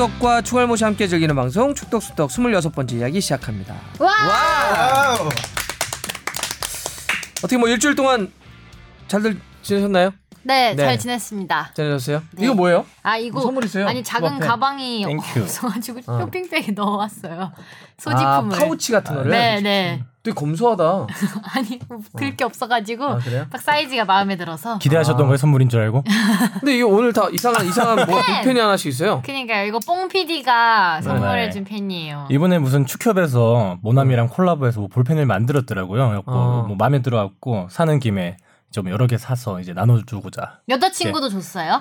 축덕과 축알못이 함께 즐기는 방송 축덕쑥덕 26번째 이야기 시작합니다. 와! 와우. 어떻게 뭐 일주일 동안 잘들 지내셨나요? 네, 네. 잘 지냈습니다. 지내셨어요? 네. 이거 뭐예요? 아 이거 선물 있어요? 아니 작은 그. 가방이 thank you. 없어가지고 어. 쇼핑백에 넣어왔어요. 아, 소지품을. 파우치 같은 거를? 네, 네. 되게 검소하다. 아니 들게 없어가지고 아, 그래요? 딱 사이즈가 마음에 들어서. 기대하셨던 아. 거예요 선물인 줄 알고? 근데 이게 오늘 다 이상한 이상한 뭐 펜! 볼펜이 하나씩 있어요. 그러니까 이거 뽕 PD가 네. 선물해준 펜이에요. 이번에 무슨 축협에서 모나미랑 콜라보해서 뭐 볼펜을 만들었더라고요. 어. 뭐 마음에 들어갖고 사는 김에 좀 여러 개 사서 이제 나눠주고자. 여자친구도 줬어요?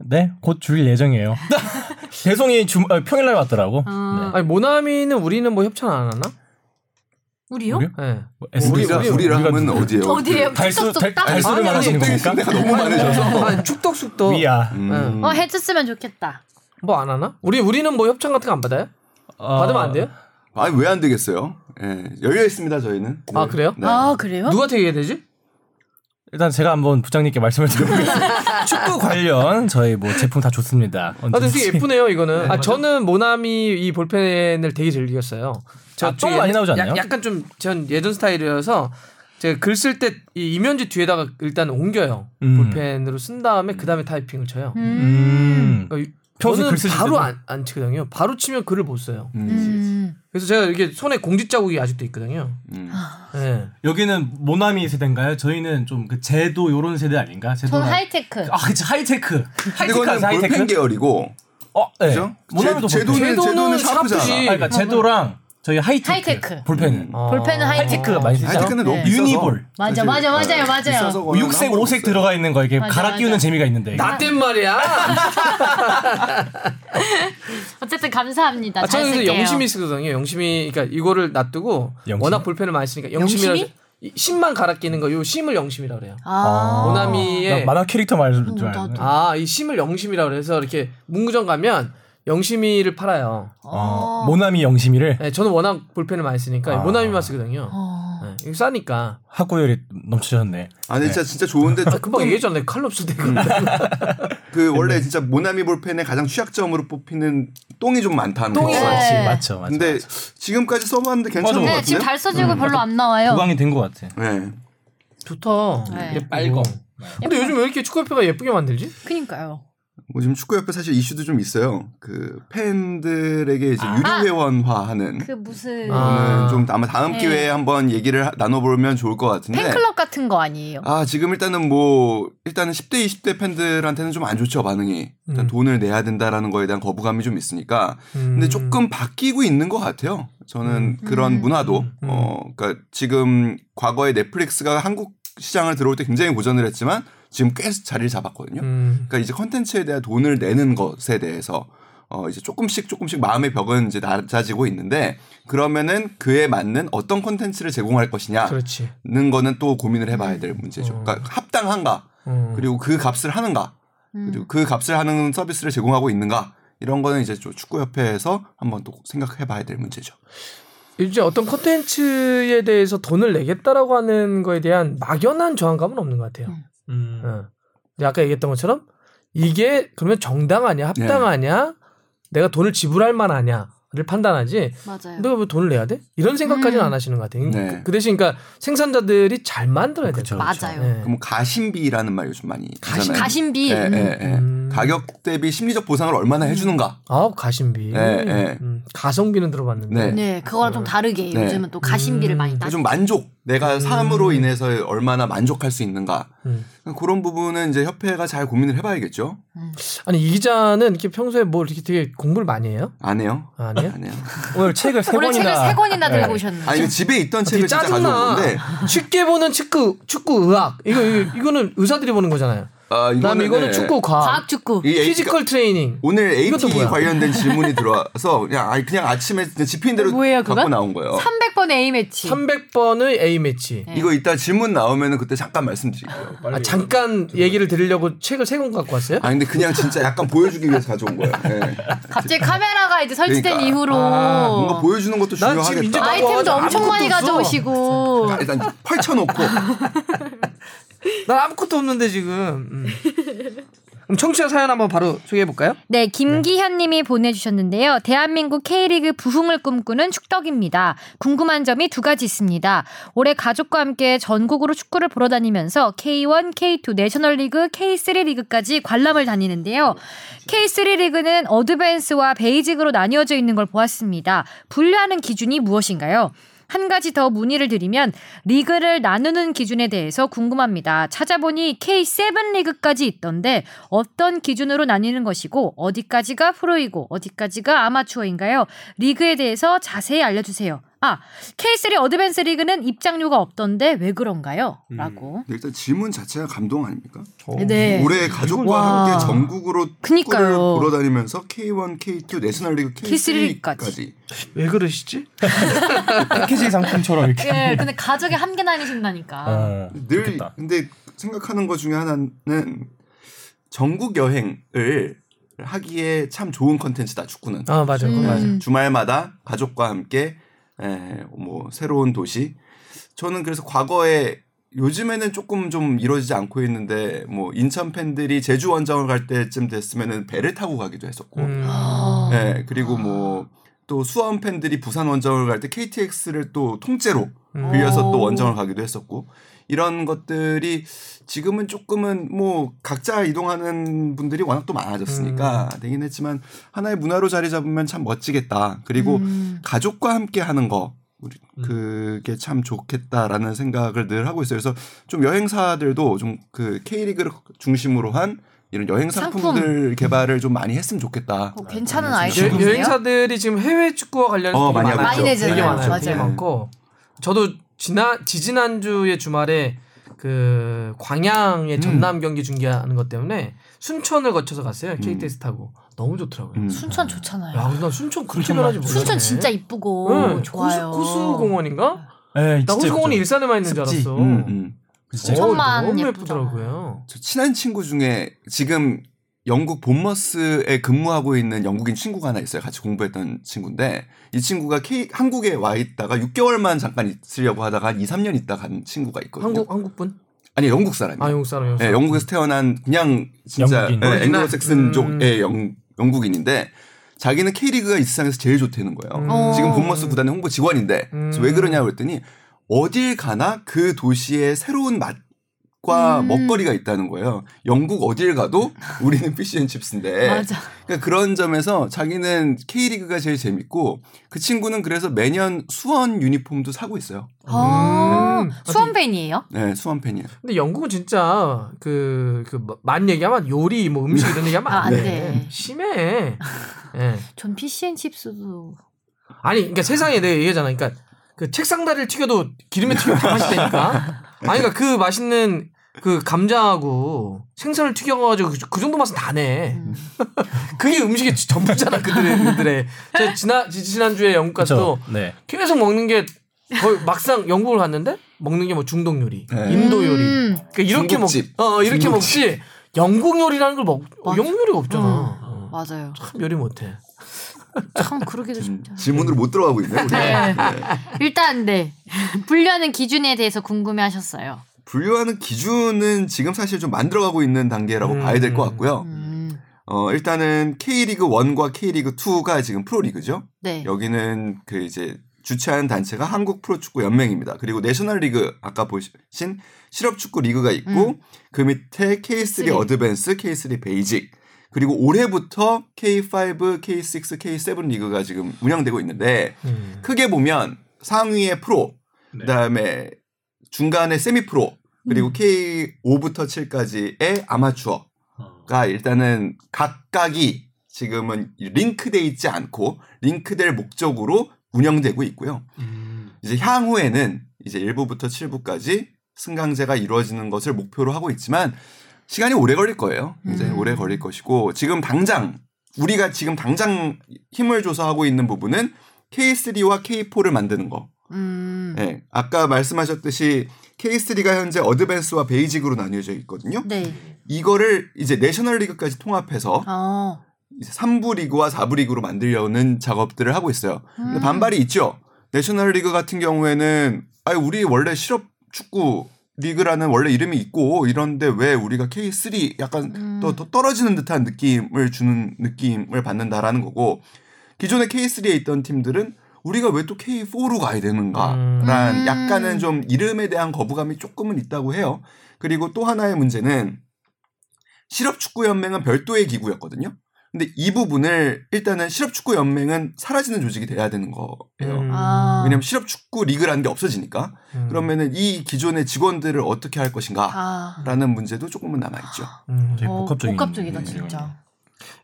네, 곧 줄 예정이에요. 배송이 주, 어, 평일날 왔더라고. 어. 네. 아니 모나미는 우리는 뭐 협찬 안 하나? 우리요? 우리요? 네. 뭐 SD 우리- 가- 우리- 우리라 우리가 하면 누구? 어디예요? 어디에요? 달수 달? 달수를 말하시는 아니, 겁니까? 데가 너무 많으셔서. 아니 축덕숙덕 위야. 음. 어 해줬으면 좋겠다. 뭐 안 하나? 우리 우리는 뭐 협찬 같은 거 안 받아요? 어, 받으면 안 돼요? 아니 왜 안 되겠어요? 예, 열려 있습니다 저희는. 아, 그래요? 네. 아 그래요? 누구한테 얘기해야 되지? 일단 제가 한번 부장님께 말씀을 드려보겠습니다. 축구 관련 저희 뭐 제품 다 좋습니다. 아, 근데 되게 예쁘네요, 이거는. 아, 맞아. 저는 모나미 이 볼펜을 되게 즐겼어요. 아, 똥 많이 나오지 않나요? 약, 약간 좀 전 예전 스타일이어서 제가 글 쓸 때 이 이면지 뒤에다가 일단 옮겨요. 음. 볼펜으로 쓴 다음에 그 다음에 타이핑을 쳐요. 음. 그러니까 이- 평소에 저는 글 쓰실 바로 때도? 안, 안 치거든요. 바로 치면 글을 못 써요. 음. 음. 그래서 제가 이게 손에 공지 자국이 아직도 있거든요. 음. 네. 여기는 모나미 세대인가요? 저희는 좀 그 제도 요런 세대 아닌가? 제도 전 하이테크. 아, 그치 하이테크. 하이테크한 이거는 볼펜 하이테크. 계열이고. 어, 네. 그죠? 모나미도 제- 볼펜. 제도는- 제도는 샤프잖아. 아, 그러니까 제도랑 저희 하이테크. 하이테크. 볼펜은 아. 볼펜은 하이테크. 하이테크가 많이 쓰죠. 하이테크는 너무 네. 비싸서. 유니볼. 맞아, 맞아, 맞아요, 어, 맞아요. 뭐 거는 6색, 한 번도 5색 없어요. 들어가 있는 거 이렇게 맞아, 갈아 맞아. 끼우는 재미가 있는데. 나땐 말이야. 어쨌든 감사합니다. 아, 잘 저는 그래서 쓸게요. 영심이 쓰거든요. 영심이 그러니까 이거를 놔두고 영심? 워낙 볼펜을 많이 쓰니까 영심이라 영심이? 이 심만 갈아 끼는 거 요 심을 영심이라 그래요. 아. 모나미의 나 만화 캐릭터 말줄 어, 알았네. 나도. 아, 이 심을 영심이라 그래서 이렇게 문구점 가면 영심이를 팔아요. 어, 모나미 영심이를 네, 저는 워낙 볼펜을 많이 쓰니까 아. 모나미만 쓰거든요. 어. 네, 이거 싸니까. 학구열이 넘치셨네. 아니 진짜 진짜 좋은데 아, 금방 얘기했잖아요. 칼럼스 대고. 그 원래 진짜 모나미 볼펜의 가장 취약점으로 뽑히는 똥이 좀 많다는 똥이 거. 네. 맞죠, 맞죠. 근데 지금까지 써봤는데 괜찮은 것 네, 같은데. 지금 달 써지고 별로 안 나와요. 보강이 된 것 같아. 네. 좋다. 네. 이게 빨고. 근데 요즘 왜 이렇게 축구협회가 예쁘게 만들지? 그니까요. 뭐 지금 축구협회 사실 이슈도 좀 있어요. 그 팬들에게 이제 아. 유료 회원화하는. 그 무슨 아. 좀 아마 다음 네. 기회에 한번 얘기를 하- 나눠보면 좋을 것 같은데. 팬클럽 같은 거 아니에요? 아 지금 일단은 뭐 일단은 10대 20대 팬들한테는 좀 안 좋죠 반응이 일단 음. 돈을 내야 된다라는 거에 대한 거부감이 좀 있으니까 근데 음. 조금 바뀌고 있는 것 같아요 저는 그런 음. 문화도 음. 어 그러니까 지금 과거에 넷플릭스가 한국 시장을 들어올 때 굉장히 고전을 했지만 지금 꽤 자리를 잡았거든요 음. 그러니까 이제 컨텐츠에 대한 돈을 내는 것에 대해서 어 이제 조금씩 조금씩 마음의 벽은 이제 낮아지고 있는데 그러면은 그에 맞는 어떤 컨텐츠를 제공할 것이냐 그렇지. 는 거는 또 고민을 해봐야 될 문제죠. 어. 그러니까 합당한가 음. 그리고 그 값을 하는가 음. 그리고 그 값을 하는 서비스를 제공하고 있는가 이런 거는 이제 좀 축구협회에서 한번 또 생각해봐야 될 문제죠. 이제 어떤 콘텐츠에 대해서 돈을 내겠다라고 하는 거에 대한 막연한 저항감은 없는 것 같아요. 음. 어. 근데 아까 얘기했던 것처럼 이게 그러면 정당하냐 합당하냐 내가 돈을 지불할 만하냐를 판단하지 맞아요. 내가 왜 돈을 내야 돼? 이런 생각까지는 음. 안 하시는 것 같아요. 네. 그- 그 대신 그러니까 생산자들이 잘 만들어야. 그쵸. 맞아요. 그럼 가심비라는 말 요즘 많이 가심-. 가심비. 예, 음. 예, 예. 음. 가격 대비 심리적 보상을 얼마나 해주는가. 아 가심비. 네, 네. 음, 가성비는 들어봤는데. 네. 네, 그거랑 좀 다르게 네. 요즘은 또 가심비를 음. 많이 따. 좀 만족, 내가 삶으로 인해서 얼마나 만족할 수 있는가. 음. 그런 부분은 이제 협회가 잘 고민을 해봐야겠죠. 아니 이 기자는 이렇게 평소에 뭐 이렇게 되게 공부를 많이 해요? 안 해요? 아, 아니에요? 안 해요. 오늘 책을 세 오늘 권이나 책을 세 권이나 네. 들고 오셨는데. 아니, 이거 집에 있던 되게 책을 진짜 가져온 짜증나. 건데. 쉽게 보는 축구 축구 의학 이거, 이거 이거는 의사들이 보는 거잖아요. 아, 그다음에 이거는 네. 축구 과학, 과학 축구. 이 A- physical 트레이닝. 오늘 AT? 관련된 질문이 들어와서 그냥 아니 그냥 아침에 집힌 대로 뭐예요, 갖고 그건? 나온 거예요. 300번의 A 매치. 300번의 A 매치. 네. 이거 이따 질문 나오면은 그때 잠깐 말씀드릴게요. 아, 잠깐 얘기를 드리려고 책을 세 권 갖고 왔어요? 아 근데 그냥 진짜 약간 보여주기 위해서 가져온 거예요. 네. 갑자기 카메라가 이제 설치된 그러니까. 이후로 아, 뭔가 보여주는 것도 난 지금 중요하겠다. 아이템도 와, 엄청 많이 없어. 가져오시고. 아, 일단 펼쳐놓고 난 아무것도 없는데 지금. 음. 그럼 청취자 사연 한번 바로 소개해 볼까요? 네, 김기현 님이 보내주셨는데요. 대한민국 K리그 부흥을 꿈꾸는 축덕입니다. 궁금한 점이 두 가지 있습니다. 올해 가족과 함께 전국으로 축구를 보러 다니면서 K1, K2 내셔널리그, K3 리그까지 관람을 다니는데요. K3 리그는 어드밴스와 베이직으로 나뉘어져 있는 걸 보았습니다. 분류하는 기준이 무엇인가요? 한 가지 더 문의를 드리면 리그를 나누는 기준에 대해서 궁금합니다. 찾아보니 K7 리그까지 있던데 어떤 기준으로 나뉘는 것이고 어디까지가 프로이고 어디까지가 아마추어인가요? 리그에 대해서 자세히 알려주세요. 아, K3 어드밴스 리그는 입장료가 없던데 왜 그런가요? 라고. 근데 일단 질문 자체가 감동 아닙니까? 네. 올해 가족과 와. 함께 전국으로 축구를 그니까요. 보러 다니면서 K1, K2, 내셔널리그 K3 K3까지 왜 그러시지? 패키지 상품처럼 이렇게. 예, 근데 가족이 함께 다니신다니까. 어, 늘 좋겠다. 근데 생각하는 것 중에 하나는 전국 여행을 하기에 참 좋은 컨텐츠다 축구는 아 맞아, 요 음. 맞아. 주말마다 가족과 함께 에, 뭐 새로운 도시 저는 그래서 과거에 요즘에는 조금 좀 이루어지지 않고 있는데 뭐 인천 팬들이 제주 원정을 갈 때쯤 됐으면은 배를 타고 가기도 했었고 음. 아. 네, 그리고 뭐 또 수원 팬들이 부산 원정을 갈 때 KTX를 또 통째로 음. 빌려서 또 오. 원정을 가기도 했었고 이런 것들이 지금은 조금은 뭐 각자 이동하는 분들이 워낙 또 많아졌으니까 음. 되긴 했지만 하나의 문화로 자리 잡으면 참 멋지겠다. 그리고 음. 가족과 함께 하는 거 우리 음. 그게 참 좋겠다라는 생각을 늘 하고 있어요. 그래서 좀 여행사들도 좀 그 K리그를 중심으로 한 이런 여행 상품들 개발을 좀 많이 했으면 좋겠다. 어, 괜찮은? 생각이 여행사들이 지금 해외 축구와 관련해서 어, 많이 많아요. 하고. 많이. 되게 많아요. 맞아요. 되게 많고 저도 지난 지지난 주에 주말에 그 광양의 음. 전남 경기 중계하는 것 때문에 순천을 거쳐서 갔어요. KTX 타고 너무 좋더라고요. 음. 순천 좋잖아요. 야, 나 순천 그렇게 변하지 몰랐네. 순천 진짜 이쁘고 네, 좋아요. 호수, 호수공원인가? 네, 나 진짜 호수공원이. 일산에만 있는 줄 습지. 알았어. 음, 음. 진짜 어, 천만 너무 예쁘잖아. 예쁘더라고요. 저 친한 친구 중에 지금 영국 본머스에 근무하고 있는 영국인 친구가 하나 있어요. 같이 공부했던 친구인데 이 친구가 K, 한국에 와 있다가 6개월만 잠깐 있으려고 하다가 한 2, 3년 있다 간 친구가 있거든요. 한국 한국 분? 아니 영국 사람이에요. 아 영국 사람 영국 네, 사람. 영국에서 태어난 그냥 진짜. 네? 앵글로색슨족의 음. 영, 영국인인데 자기는 K리그가 이 세상에서 제일 좋다는 거예요. 음. 지금 어. 본머스 구단의 홍보 직원인데 음. 그래서 왜 그러냐고 그랬더니 어딜 가나 그 도시의 새로운 맛 과 음. 먹거리가 있다는 거예요. 영국 어딜 가도 우리는 fish and chips인데 맞아. 그러니까 그런 점에서 자기는 K리그가 제일 재밌고 그 친구는 그래서 매년 수원 유니폼도 사고 있어요. 아, 음. 수원 팬이에요? 네, 수원 팬이에요. 근데 영국은 진짜 그 그만 얘기하면 요리 뭐 음식 이런 얘기하면 아, 안안 돼. 돼. 심해. 예. 전 피시앤칩스도 아니 그러니까 세상에 내가 얘기하잖아. 그러니까 그 책상 다리를 튀겨도 기름에 튀겨 다 맛있다니까. 아니 그러니까 그 맛있는 그 감자하고 생선을 튀겨가지고 그, 그 정도 맛은 다 내. 음. 그게 음식의 전부잖아 그들의 그들의. 제가 지난 지난 주에 영국 가서? 네. 계속 먹는 게 거의 막상 영국을 갔는데 먹는 게 뭐 중동 요리, 네. 인도 요리. 음. 그러니까 이렇게 먹, 중국집. 어 이렇게 중국집. 먹지. 영국 요리라는 걸 먹, 어, 맞아. 영국 요리가 없잖아. 어. 맞아요. 참 요리 못해. 참 그러기도 음, 쉽죠. 질문으로 못 들어가고 있네. 우리. 네. 네. 일단 네 분류하는 기준에 대해서 궁금해하셨어요. 분류하는 기준은 지금 사실 좀 만들어가고 있는 단계라고 음. 봐야 될 것 같고요. 음, 어, 일단은 K리그 1과 K리그 2가 지금 프로리그죠. 네. 여기는 그 이제 주최하는 단체가 한국 프로축구 연맹입니다. 그리고 내셔널 리그 아까 보신 실업축구 리그가 있고 음. 그 밑에 K3 K3. Advance, K3 Basic 그리고 올해부터 K5, K6, K7 리그가 지금 운영되고 있는데 음. 크게 보면 상위의 프로, 네. 그다음에 중간에 세미 프로, 그리고 음. K5부터 7까지의 아마추어가 일단은 각각이 지금은 링크돼 있지 않고 링크될 목적으로 운영되고 있고요. 이제 향후에는 이제 1부부터 7부까지 승강제가 이루어지는 것을 목표로 하고 있지만 시간이 오래 걸릴 거예요. 굉장히 음. 오래 걸릴 것이고 지금 당장 우리가 지금 당장 힘을 줘서 하고 있는 부분은 K3와 K4를 만드는 거. 음, 예. 아까 말씀하셨듯이 K3가 현재 Advance와 Basic으로 나뉘어져 있거든요. 네. 이거를 이제 내셔널 리그까지 통합해서 어. 이제 3부 리그와 4부 리그로 만들려는 작업들을 하고 있어요. 음. 반발이 있죠. 내셔널 리그 같은 경우에는 아 우리 원래 실업 축구 리그라는 원래 이름이 있고 이런데 왜 우리가 K3 약간 음. 또, 더 떨어지는 듯한 느낌을 주는 느낌을 받는다라는 거고 기존의 K3에 있던 팀들은 우리가 왜 또 K4로 가야 되는가라는 음. 약간은 좀 이름에 대한 거부감이 조금은 있다고 해요. 그리고 또 하나의 문제는 실업축구연맹은 별도의 기구였거든요. 근데 이 부분을 일단은 실업축구연맹은 사라지는 조직이 돼야 되는 거예요. 음. 아. 왜냐면 실업축구 리그라는 게 없어지니까 음. 그러면은 이 기존의 직원들을 어떻게 할 것인가라는 아. 문제도 조금은 남아 있죠. 음. 되게 어, 복합적인 복합적이다 문제네요. 진짜.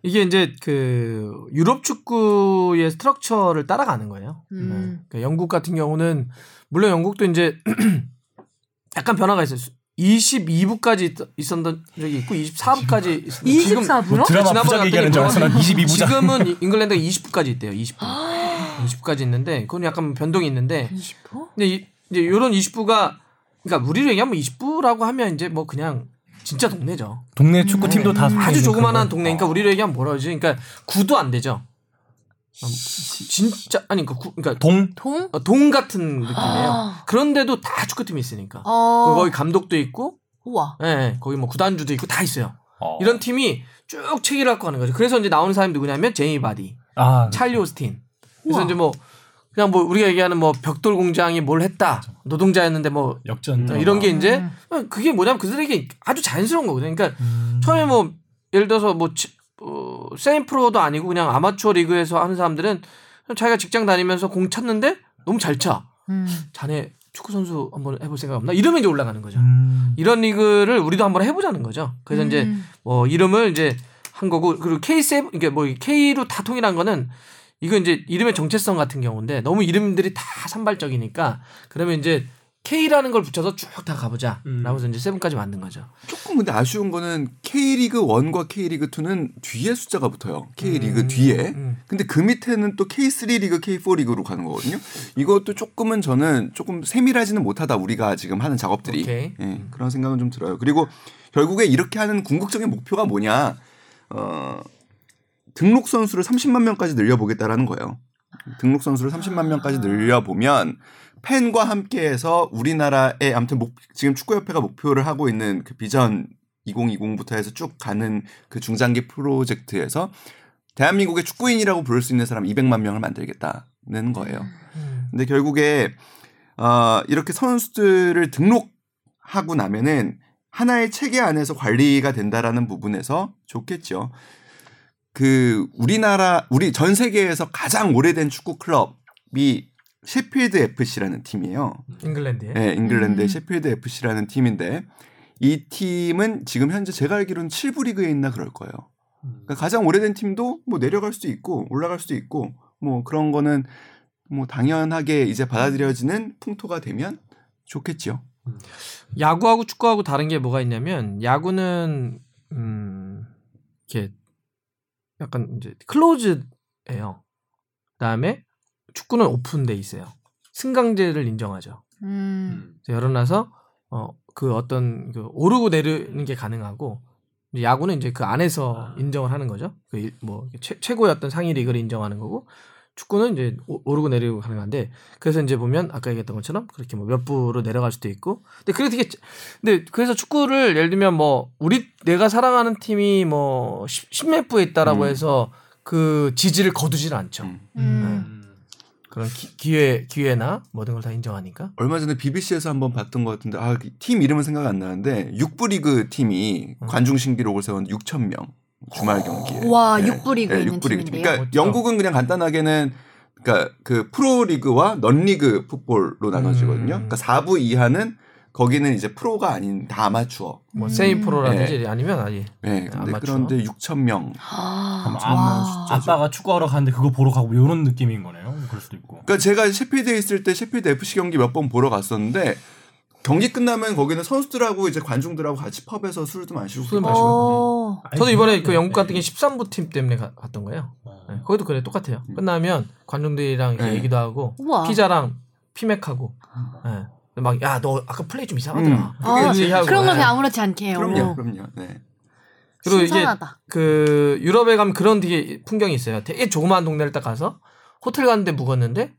이게 이제 그 유럽 축구의 스트럭처를 따라가는 거예요. 음. 네. 그러니까 영국 같은 경우는 물론 영국도 이제 약간 변화가 있어요. 22부까지 있었던 적이 있고 24부까지 있었는데 지금 24부요? 드라마 지난번에 부작 얘기하는 줄 알았어. 난 22부작. 지금은 잉글랜드가 20부까지 있대요. 20부. 20부까지 있는데 그건 약간 변동이 있는데 20%? 근데 이, 이제 요런 20부가 그러니까 우리로 얘기하면 20부라고 하면 이제 뭐 그냥 진짜 동네죠. 동네 축구팀도 다 속해 아주 조그만한. 동네니까 우리로 얘기하면 뭐라 그러지? 그러니까 구도 안 되죠. 음, 진짜 아니 그 구, 그러니까 동 동? 어, 동 같은 느낌이에요. 아. 그런데도 다 축구팀이 있으니까. 어. 그 거기 감독도 있고, 우와. 예, 예, 거기 뭐 구단주도 있고 다 있어요. 어. 이런 팀이 쭉 체계를 갖고 가는 거죠. 그래서 이제 나오는 사람이 누구냐면 제이미 바디, 아 찰리 오스틴. 그래서 우와. 이제 뭐 그냥 뭐 우리가 얘기하는 뭐 벽돌 공장이 뭘 했다, 노동자였는데 뭐 역전 어, 이런 게 이제 음. 어, 그게 뭐냐면 그들에게 아주 자연스러운 거거든요. 그러니까 음. 처음에 뭐 예를 들어서 뭐 치- 어, 세임 프로도 아니고 그냥 아마추어 리그에서 하는 사람들은 자기가 직장 다니면서 공 찼는데 너무 잘 차. 음. 자네 축구 선수 한번 해볼 생각 없나? 이러면 이제 올라가는 거죠. 음. 이런 리그를 우리도 한번 해보자는 거죠. 그래서 이제 음. 뭐 이름을 이제 한 거고 그리고 K7 이게 뭐 K로 다 통일한 거는 이거 이제 이름의 정체성 같은 경우인데 너무 이름들이 다 산발적이니까 그러면 이제 K라는 걸 붙여서 쭉 다 가보자라고 해서 이제 세븐까지 만든 거죠. 조금 근데 아쉬운 거는 K리그 1과 K리그 2는 뒤에 숫자가 붙어요. K리그 음, 뒤에. 음. 근데 그 밑에는 또 K3 리그, K4 리그로 가는 거거든요. 이것도 조금은 저는 조금 세밀하지는 못하다 우리가 지금 하는 작업들이. 예, 그런 생각은 좀 들어요. 그리고 결국에 이렇게 하는 궁극적인 목표가 뭐냐? 어, 등록 선수를 30만 명까지 늘려보겠다라는 거예요. 등록 선수를 30만 명까지 늘려보면 팬과 함께해서 우리나라의 아무튼 목, 지금 축구협회가 목표를 하고 있는 그 비전 2020부터 해서 쭉 가는 그 중장기 프로젝트에서 대한민국의 축구인이라고 부를 수 있는 사람 200만 명을 만들겠다는 거예요. 음. 근데 결국에 어, 이렇게 선수들을 등록하고 나면은 하나의 체계 안에서 관리가 된다라는 부분에서 좋겠죠. 그 우리나라 우리 전 세계에서 가장 오래된 축구 클럽이 셰필드 FC라는 팀이에요. 잉글랜드에. 네, 잉글랜드의 음. 셰필드 FC라는 팀인데 이 팀은 지금 현재 제가 알기로는 7부 리그에 있나 그럴 거예요. 그러니까 가장 오래된 팀도 뭐 내려갈 수도 있고 올라갈 수도 있고 뭐 그런 거는 뭐 당연하게 이제 받아들여지는 풍토가 되면 좋겠죠. 야구하고 축구하고 다른 게 뭐가 있냐면 야구는 음 이렇게 약간 이제 클로즈예요. 그다음에 축구는 오픈돼 있어요. 승강제를 인정하죠. 음. 그래서 열어놔서 어 그 어떤 그 오르고 내리는 게 가능하고 이제 야구는 이제 그 안에서 인정을 하는 거죠. 그 뭐 최고의 어떤 상위 리그를 인정하는 거고 축구는 이제 오- 오르고 내리고 가능한데 그래서 이제 보면 아까 얘기했던 것처럼 그렇게 뭐 몇 부로 내려갈 수도 있고 근데 그게 되게 근데 그래서 축구를 예를 들면 뭐 우리 내가 사랑하는 팀이 뭐 10몇 부에 있다라고 음. 해서 그 지지를 거두지는 않죠. 음. 음. 그런 기, 기회 기회나 모든 걸 다 인정하니까. 얼마 전에 BBC에서 한번 봤던 것 같은데 아 팀 이름은 생각 안 나는데 6부 리그 팀이 음. 관중 신기록을 세운 6천 명 주말 경기에. 와, 네. 육부 리그 네, 있는 육부 리그. 팀인데요. 그러니까 멋져. 영국은 그냥 간단하게는 그러니까 그 프로 리그와 non league football로 나눠지거든요. 음. 그러니까 4부 이하는 거기는 이제 프로가 아닌 다 아마추어. 뭐 음. 세이 프로라든지 아니면 아니. 네, 근데 아마추어. 그런데 6천 명. 아, 아, 와. 아빠가 축구하러 가는데 그거 보러 가고 이런 느낌인 거네요. 그럴 수도 있고. 그러니까 제가 셰필드에 있을 때 셰필드 FC 경기 몇 번 보러 갔었는데 경기 끝나면 거기는 선수들하고 이제 관중들하고 같이 pub에서 술도 마시고 술 마시고. 어. 저도 이번에 그 네. 영국 같은 게 13부 팀 때문에 가, 갔던 거예요. 네, 거기도 그래 똑같아요. 끝나면 관중들이랑 이렇게 네. 얘기도 하고 우와. 피자랑 피맥하고. 네. 막 야 너 아까 플레이 좀 이상하더라. 음. 아. 그런 거 네. 그냥 아무렇지 않게 해요. 그럼요, 그럼요. 네. 그리고 이게 신선하다. 그 유럽에 가면 그런 되게 풍경이 있어요. 되게 조그마한 동네를 딱 가서 호텔 갔는데 묵었는데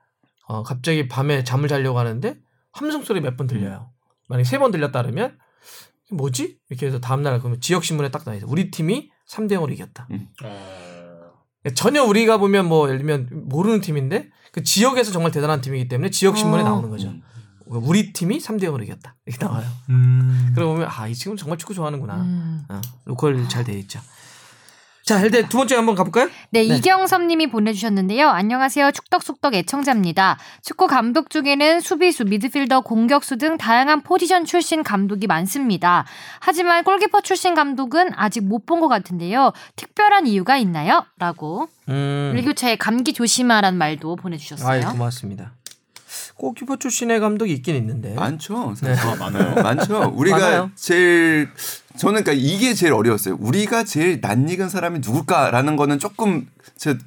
어 갑자기 밤에 잠을 자려고 하는데 함성 소리 몇 번 들려요. 만약 세번 들렸다 그러면 뭐지? 이렇게 해서 다음 날 그러면 지역 신문에 딱 나와 있어. 우리 팀이 3대 0으로 이겼다. 전혀 우리가 보면 뭐 예를 들면 모르는 팀인데 그 지역에서 정말 대단한 팀이기 때문에 지역 신문에 어. 나오는 거죠. 우리 팀이 3대 0으로 이겼다. 이렇게 나와요. 음. 그러고 보면 아, 이 친구 정말 축구 좋아하는구나. 음. 어, 로컬 잘돼 있죠. 자, 일단 두 번째 한번 가볼까요? 네, 네. 이경섭님이 보내주셨는데요. 안녕하세요. 축덕숙덕 애청자입니다. 축구 감독 중에는 수비수, 미드필더, 공격수 등 다양한 포지션 출신 감독이 많습니다. 하지만 골키퍼 출신 감독은 아직 못 본 것 같은데요. 특별한 이유가 있나요? 라고 음. 일교차에 감기 조심하란 말도 보내주셨어요. 아이, 고맙습니다. 골키퍼 출신의 감독이 있긴 있는데. 많죠. 네. 아, 많아요. 많죠. 우리가 많아요. 제일 저는 그러니까 이게 제일 어려웠어요. 우리가 제일 낯익은 사람이 누굴까라는 거는 조금 제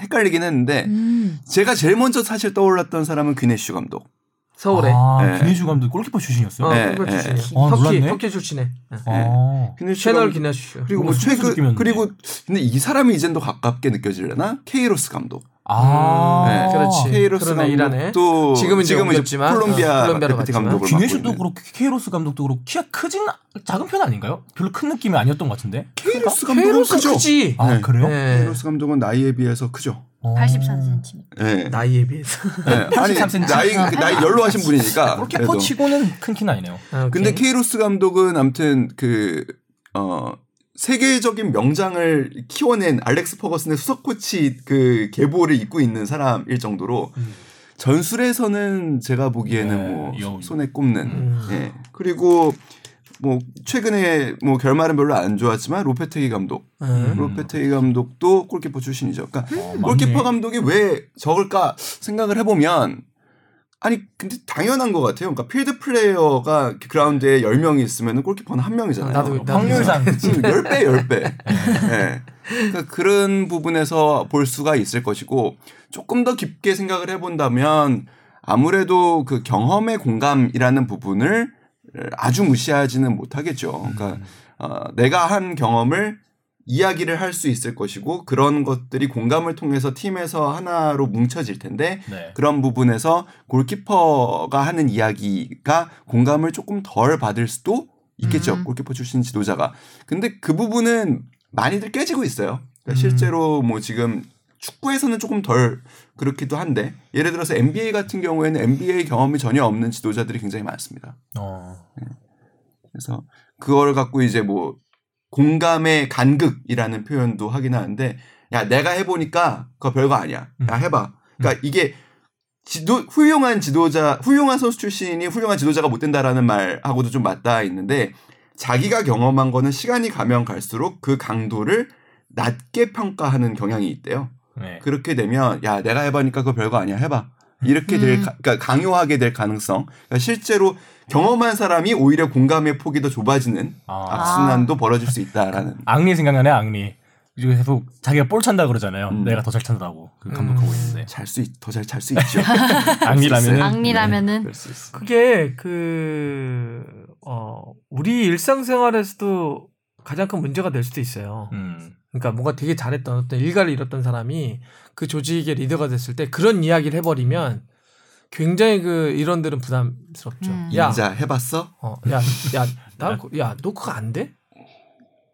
헷갈리긴 했는데 음. 제가 제일 먼저 사실 떠올랐던 사람은 귀네슈 감독. 서울에. 아, 네. 귀네슈 감독 골키퍼 출신이었어요. 어, 네, 골키퍼 네. 출신이에요. 어, 터키, 몰랐네. 터키 출신에. 네. 아. 귀네슈 세뇰. 귀네슈. 그리고 뭐 최근 느낌이었는데. 그리고 근데 이 사람이 이젠 더 가깝게 느껴지려나? 케이로스 감독. 아. 네, 그렇지. 케이로스. 감독도 지금은 이제 옮겼지만, 콜롬비아 어, 갔지만. 감독을 귀네슈도. 그렇고 케이로스 감독도 그렇고 키가 크진 작은 편 아닌가요? 별로 큰 느낌이 아니었던 것 같은데. 케이로스 감독은 케이로스 크죠. 크지. 아 네. 그래요? 네. 케이로스 감독은 나이에 비해서 크죠. 어. 84cm. 네. 나이에 비해서. 네. 아니 83cm. 나이 그 나이 연로하신 분이니까. 골키퍼 그래도. 치고는 큰 키는 아니네요. 아, 근데. 케이로스 감독은 아무튼 그 어. 세계적인 명장을 키워낸 알렉스 퍼거슨의 수석 코치 그 계보를 잇고 있는 사람일 정도로 전술에서는 제가 보기에는 네, 뭐 여우. 손에 꼽는 음. 예 그리고 뭐 최근에 뭐 결말은 별로 안 좋았지만 로페테기 감독 음. 로페테기 감독도 골키퍼 출신이죠. 그러니까 어, 골키퍼. 감독이 왜 적을까 생각을 해보면 아니 근데 당연한 것 같아요. 그러니까 필드 플레이어가 그라운드에 10명이 있으면 골키퍼는 한 명이잖아요. 나도- 나도 확률상 지금 10배 10배. 예. 그러니까 그런 부분에서 볼 수가 있을 것이고 조금 더 깊게 생각을 해 본다면 아무래도 그 경험의 공감이라는 부분을 아주 무시하지는 못하겠죠. 그러니까 어, 내가 한 경험을 이야기를 할 수 있을 것이고 그런 것들이 공감을 통해서 팀에서 하나로 뭉쳐질 텐데 네. 그런 부분에서 골키퍼가 하는 이야기가 공감을 조금 덜 받을 수도 있겠죠. 음. 골키퍼 출신 지도자가. 근데 그 부분은 많이들 깨지고 있어요. 그러니까 음. 실제로 뭐 지금 축구에서는 조금 덜 그렇기도 한데 예를 들어서 NBA 같은 경우에는 NBA 경험이 전혀 없는 지도자들이 굉장히 많습니다. 어. 그래서 그걸 갖고 이제 뭐 공감의 간극이라는 표현도 하긴 하는데 야 내가 해보니까 그거 별거 아니야. 야 해봐. 그러니까 이게 지도 훌륭한 지도자 훌륭한 선수 출신이 훌륭한 지도자가 못 된다라는 말하고도 좀 맞닿아 있는데 자기가 경험한 거는 시간이 가면 갈수록 그 강도를 낮게 평가하는 경향이 있대요. 네. 그렇게 되면 야 내가 해보니까 그거 별거 아니야 해봐 이렇게 될 음. 가- 그러니까 강요하게 될 가능성 그러니까 실제로 경험한 사람이 오히려 공감의 폭이 더 좁아지는 아. 악순환도 벌어질 수 있다라는 앙리 생각나네 앙리. 이거 계속 자기가 볼 찬다 그러잖아요. 음. 내가 더 잘 찬다고 그 감독하고 있는데 잘 수 더 잘 잘 수 있죠. 앙리라면은 그럴 수 있어. 그게 그, 어, 우리 일상생활에서도 가장 큰 문제가 될 수도 있어요. 음. 그러니까 뭔가 되게 잘했던 어떤 일가를 잃었던 사람이 그 조직의 리더가 됐을 때 그런 이야기를 해버리면 굉장히 그 일원들은 부담스럽죠. 음. 야, 인자 해봤어? 어, 야, 야, 나, 그- 야, 너 그거 안 돼?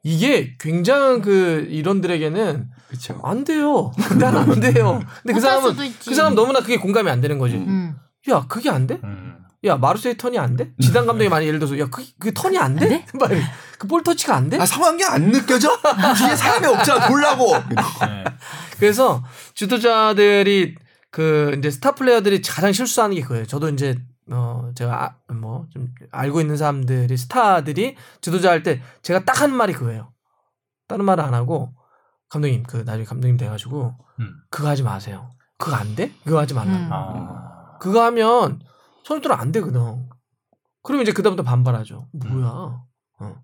이게 굉장한 그 일원들에게는 그렇죠. 안 돼요. 난 안 돼요. 근데 그 사람은. 그 사람 너무나 그게 공감이 안 되는 거지. 음. 음. 야, 그게 안 돼? 음. 야, 마르세이 턴이 안 돼? 지단 감독이 많이 예를 들어서 야, 그, 그 턴이 안 돼? 그볼 터치가 안 돼? 아 상황이 안 느껴져? 뒤에 사람이 없잖아. 돌라고. 네. 그래서 지도자들이 그 이제 스타 플레이어들이 가장 실수하는 게 그거예요. 저도 이제 어 제가 뭐좀 알고 있는 사람들이 스타들이 지도자 할 때 제가 딱 한 말이 그거예요. 다른 말을 안 하고 감독님 그 나중에 감독님 돼가지고 음. 그거 하지 마세요. 그거 안 돼? 그거 하지 말라. 음. 아. 그거 하면 선수들은 안 되거든. 그러면 이제 그다음부터 반발하죠. 뭐야? 어.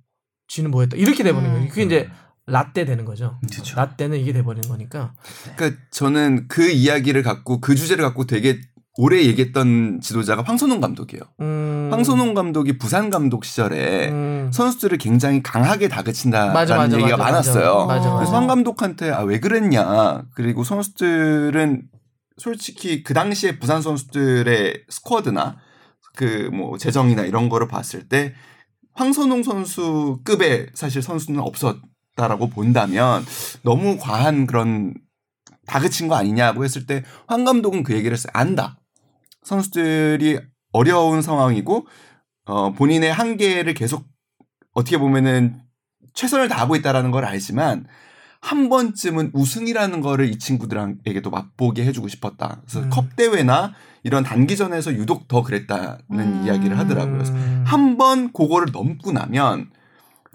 지는 뭐했다. 이렇게 돼버리는 거예요. 그게 이제 라떼 되는 거죠. 그쵸. 라떼는 이게 돼버리는 거니까. 그러니까 저는 그 이야기를 갖고 그 주제를 갖고 되게 오래 얘기했던 지도자가 황선홍 감독이에요. 음. 황선홍 감독이 부산 감독 시절에 음. 선수들을 굉장히 강하게 다그친다라는 맞아, 맞아, 얘기가 맞아, 많았어요. 그래서 황 감독한테 아 왜 그랬냐 그리고 선수들은 솔직히 그 당시에 부산 선수들의 스쿼드나 그 뭐 재정이나 이런 거를 봤을 때 황선홍 선수급의 사실 선수는 없었 다라고 본다면 너무 과한 그런 다그친 거 아니냐고 했을 때 황 감독은 그 얘기를 했어요. 안다. 선수들이 어려운 상황이고 어 본인의 한계를 계속 어떻게 보면은 최선을 다하고 있다라는 걸 알지만 한 번쯤은 우승이라는 거를 이 친구들에게도 맛보게 해주고 싶었다. 그래서 음. 컵 대회나 이런 단기전에서 유독 더 그랬다는 음. 이야기를 하더라고요. 그래서 음. 한번 그거를 넘고 나면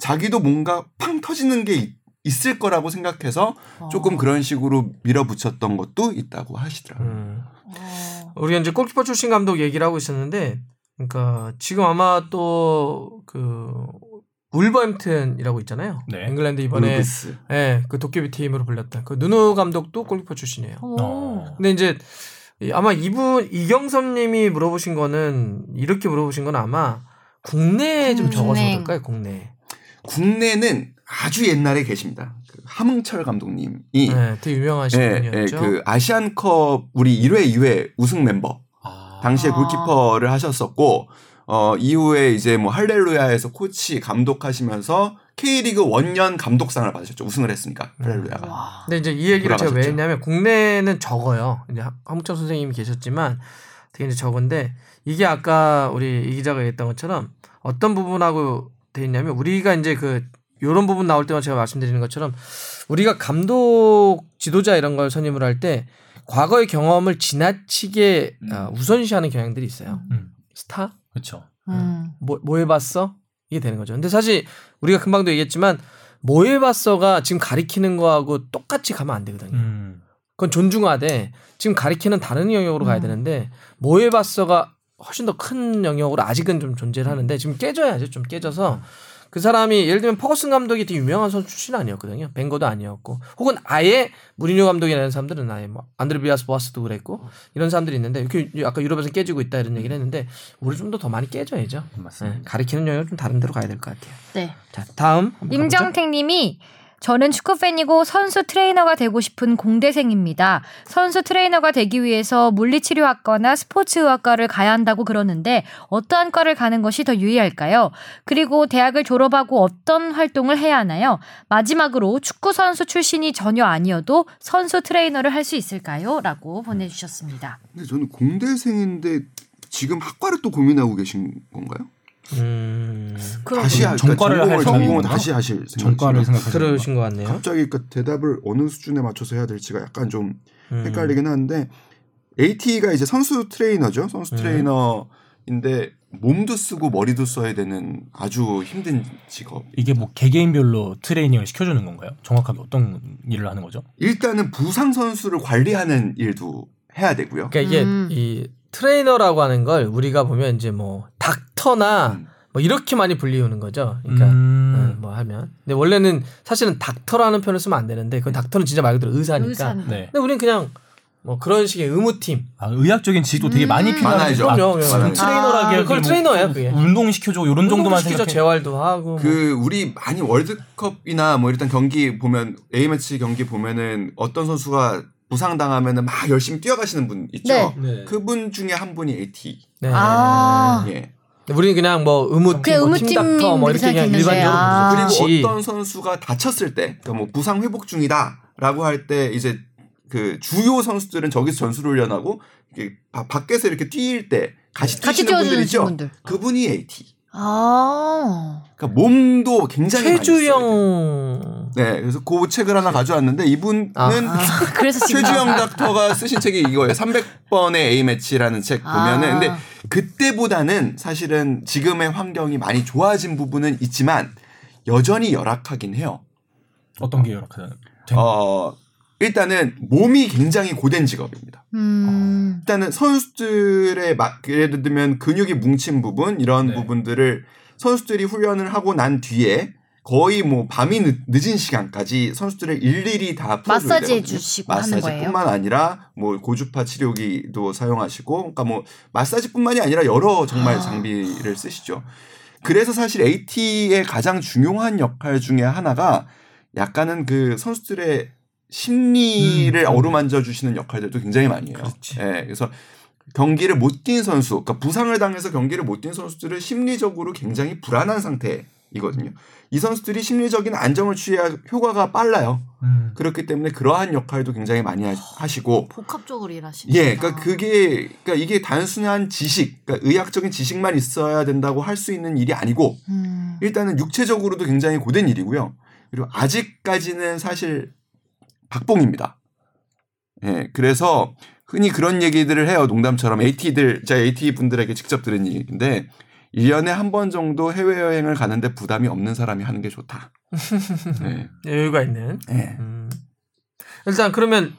자기도 뭔가 팡 터지는 게 있- 있을 거라고 생각해서 조금 어. 그런 식으로 밀어붙였던 것도 있다고 하시더라고요. 음. 어. 우리가 이제 골키퍼 출신 감독 얘기를 하고 있었는데, 그러니까 지금 아마 또 그 울버햄튼이라고 있잖아요. 네. 잉글랜드 이번에. 예, 그 도깨비 팀으로 불렸던 그 누누 감독도 골키퍼 출신이에요. 어. 근데 이제 이- 아마 이분 이경섭님이 물어보신 거는 이렇게 물어보신 건 아마 국내에 좀 적어서 국내. 그럴까요? 국내. 국내는 아주 옛날에 계십니다. 그 하문철 감독님이 네, 되게 유명하신 예, 예, 분이었죠. 그 아시안컵 우리 1회, 2회 우승 멤버 당시에 아. 골키퍼를 하셨었고 어 이후에 이제 뭐 할렐루야에서 코치 감독하시면서 K리그 원년 감독상을 받으셨죠. 우승을 했으니까 할렐루야가. 와. 근데 이제 이 얘기를 제가 왜 돌아가셨죠. 했냐면 국내는 적어요. 이제 하- 하무철 선생님이 계셨지만 되게 이제 적은데 이게 아까 우리 이 기자가 얘기했던 것처럼 어떤 부분하고 돼 있냐면 우리가 이제 그 요런 부분 나올 때만 제가 말씀드리는 것처럼 우리가 감독 지도자 이런 걸 선임을 할 때 과거의 경험을 지나치게 음. 어, 우선시하는 경향들이 있어요. 음. 스타? 그렇죠. 음. 뭐, 뭐 해봤어? 이게 되는 거죠. 근데 사실 우리가 금방도 얘기했지만 뭐 해봤어가 지금 가리키는 거하고 똑같이 가면 안 되거든요. 음. 그건 존중하되 지금 가리키는 다른 영역으로 가야 음. 되는데 뭐 해봤어가 훨씬 더 큰 영역으로 아직은 좀 존재를 하는데 지금 깨져야죠. 좀 깨져서 그 사람이 예를 들면 퍼거슨 감독이 되게 유명한 선수 출신 아니었거든요. 벵거도 아니었고 혹은 아예 무리뉴 감독이라는 사람들은 아예 뭐 안드레 비아스 보아스도 그랬고 이런 사람들이 있는데 이렇게 아까 유럽에서 깨지고 있다 이런 얘기를 했는데 우리 좀 더 더 많이 깨져야죠. 맞습니다. 네, 가리키는 영역 좀 다른 데로 가야 될 것 같아요. 네. 자 다음. 임정택님이 저는 축구 팬이고 선수 트레이너가 되고 싶은 공대생입니다. 선수 트레이너가 되기 위해서 물리치료학과나 스포츠의학과를 가야 한다고 그러는데 어떠한 과를 가는 것이 더 유의할까요? 그리고 대학을 졸업하고 어떤 활동을 해야 하나요? 마지막으로 축구 선수 출신이 전혀 아니어도 선수 트레이너를 할 수 있을까요? 라고 보내주셨습니다. 근데 저는 공대생인데 지금 학과를 또 고민하고 계신 건가요? 음, 다시 하- 전과를 그러니까 할 전공을, 전공을? 다시 하실 전과를 생각이신가요? 생각하시는 그러신 것 같네요. 갑자기 그 대답을 어느 수준에 맞춰서 해야 될지가 약간 좀 음. 헷갈리긴 하는데 AT가 이제 선수 트레이너죠. 선수 음. 트레이너인데 몸도 쓰고 머리도 써야 되는 아주 힘든 직업. 이게 뭐 개개인별로 트레이닝을 시켜주는 건가요? 정확하게 어떤 일을 하는 거죠? 일단은 부상 선수를 관리하는 일도 해야 되고요. 그러니까 이게 음. 이 트레이너라고 하는 걸 우리가 보면 이제 뭐 닥터나 음. 뭐 이렇게 많이 불리우는 거죠. 그러니까 음. 어, 뭐 하면. 근데 원래는 사실은 닥터라는 표현을 쓰면 안 되는데 그 닥터는 진짜 말 그대로 의사니까. 의사는. 네. 근데 우리는 그냥 뭐 그런 식의 의무팀. 아, 의학적인 지식도 되게 음. 많이 필요한 많아야죠. 아, 그럼요, 그럼요. 그럼 트레이너라기 아, 그걸 트레이너예요, 그게. 운동 시켜줘 이런 정도만 시키죠. 생각해. 재활도 하고. 뭐. 그 우리 많이 월드컵이나 뭐 일단 경기 보면 A 매치 경기 보면은 어떤 선수가 부상 당하면은 막 열심히 뛰어가시는 분 있죠. 네. 네. 그분 중에 한 분이 AT. 네. 아. 예. 우리는 그냥 뭐 의무팀, 그냥 뭐팀 의무팀 닥터 뭐 이렇게 그냥 일반적으로 아. 그리고. 어떤 선수가 다쳤을 때, 그러니까 뭐 부상 회복 중이다라고 할 때 이제 그 주요 선수들은 저기서 전술 훈련하고 이렇게 바- 밖에서 이렇게 뛰일 때 같이 같이 뛰시는 분들 뛰어주는 있죠. 분들. 그분이 AT. 아. 그러니까 몸도 굉장히. 최주영 네, 그래서 그 책을 하나 가져왔는데 이분은 아. 그래서 지금 최주영 닥터가 쓰신 책이 이거예요. 300번의 A 매치라는 책 보면은 아. 근데 그때보다는 사실은 지금의 환경이 많이 좋아진 부분은 있지만 여전히 열악하긴 해요. 어떤 게 열악하다는? 어, 일단은 몸이 굉장히 고된 직업입니다. 음. 일단은 선수들의 막 예를 들면 근육이 뭉친 부분 이런 네. 부분들을 선수들이 훈련을 하고 난 뒤에 거의 뭐 밤이 늦, 늦은 시간까지 선수들을 일일이 다 마사지. 해주시고 하는 거예요? 마사지뿐만 아니라 뭐 고주파 치료기도 사용하시고 그러니까 뭐 마사지뿐만이 아니라 여러 정말 아. 장비를 쓰시죠. 그래서 사실 AT의 가장 중요한 역할 중에 하나가 약간은 그 선수들의 심리를 음, 어루만져 주시는 역할들도 굉장히 많이 해요. 그렇지. 예, 그래서 경기를 못 뛴 선수, 그러니까 부상을 당해서 경기를 못 뛴 선수들은 심리적으로 굉장히 불안한 상태이거든요. 이 선수들이 심리적인 안정을 취해야 효과가 빨라요. 음. 그렇기 때문에 그러한 역할도 굉장히 많이 하- 하시고 복합적으로 일하시는. 예, 그러니까 그게 그러니까 이게 단순한 지식, 그러니까 의학적인 지식만 있어야 된다고 할 수 있는 일이 아니고 음. 일단은 육체적으로도 굉장히 고된 일이고요. 그리고 아직까지는 사실 박봉입니다. 예, 그래서 흔히 그런 얘기들을 해요. 농담처럼 AT들, 제가 AT 분들에게 직접 들은 얘기인데 1년에 한 번 정도 해외여행을 가는데 부담이 없는 사람이 하는 게 좋다. 네. 여유가 있는. 네. 음. 일단 그러면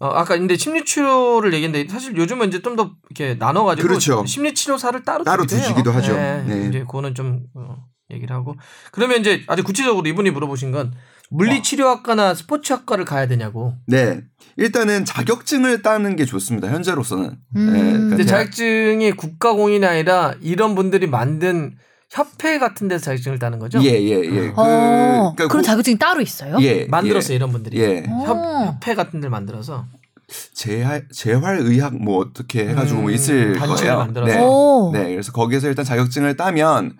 어, 아까 근데 심리 치료를 얘기했는데 사실 요즘은 이제 좀 더 이렇게 나눠가지고 그렇죠. 심리 치료사를 따로 따로 두시기도. 하죠. 네. 네. 이제 그거는 좀 어, 얘기를 하고 그러면 이제 아주 구체적으로 이분이 물어보신 건 물리치료학과나 스포츠학과를 가야 되냐고. 네. 일단은 자격증을 따는 게 좋습니다. 현재로서는. 음. 네, 그러니까 자격증이 국가공인이 아니라 이런 분들이 만든 협회 같은 데서 자격증을 따는 거죠? 예, 예, 예. 그, 어, 그러니까 고- 자격증이 따로 있어요? 예, 만들었어요 예. 이런 분들이. 예. 협, 어. 협회 같은 데를 만들어서 재활 재활의학 뭐 어떻게 해가지고 뭐 음, 있을 거예요. 만들어서. 네. 오. 네, 그래서 거기에서 일단 자격증을 따면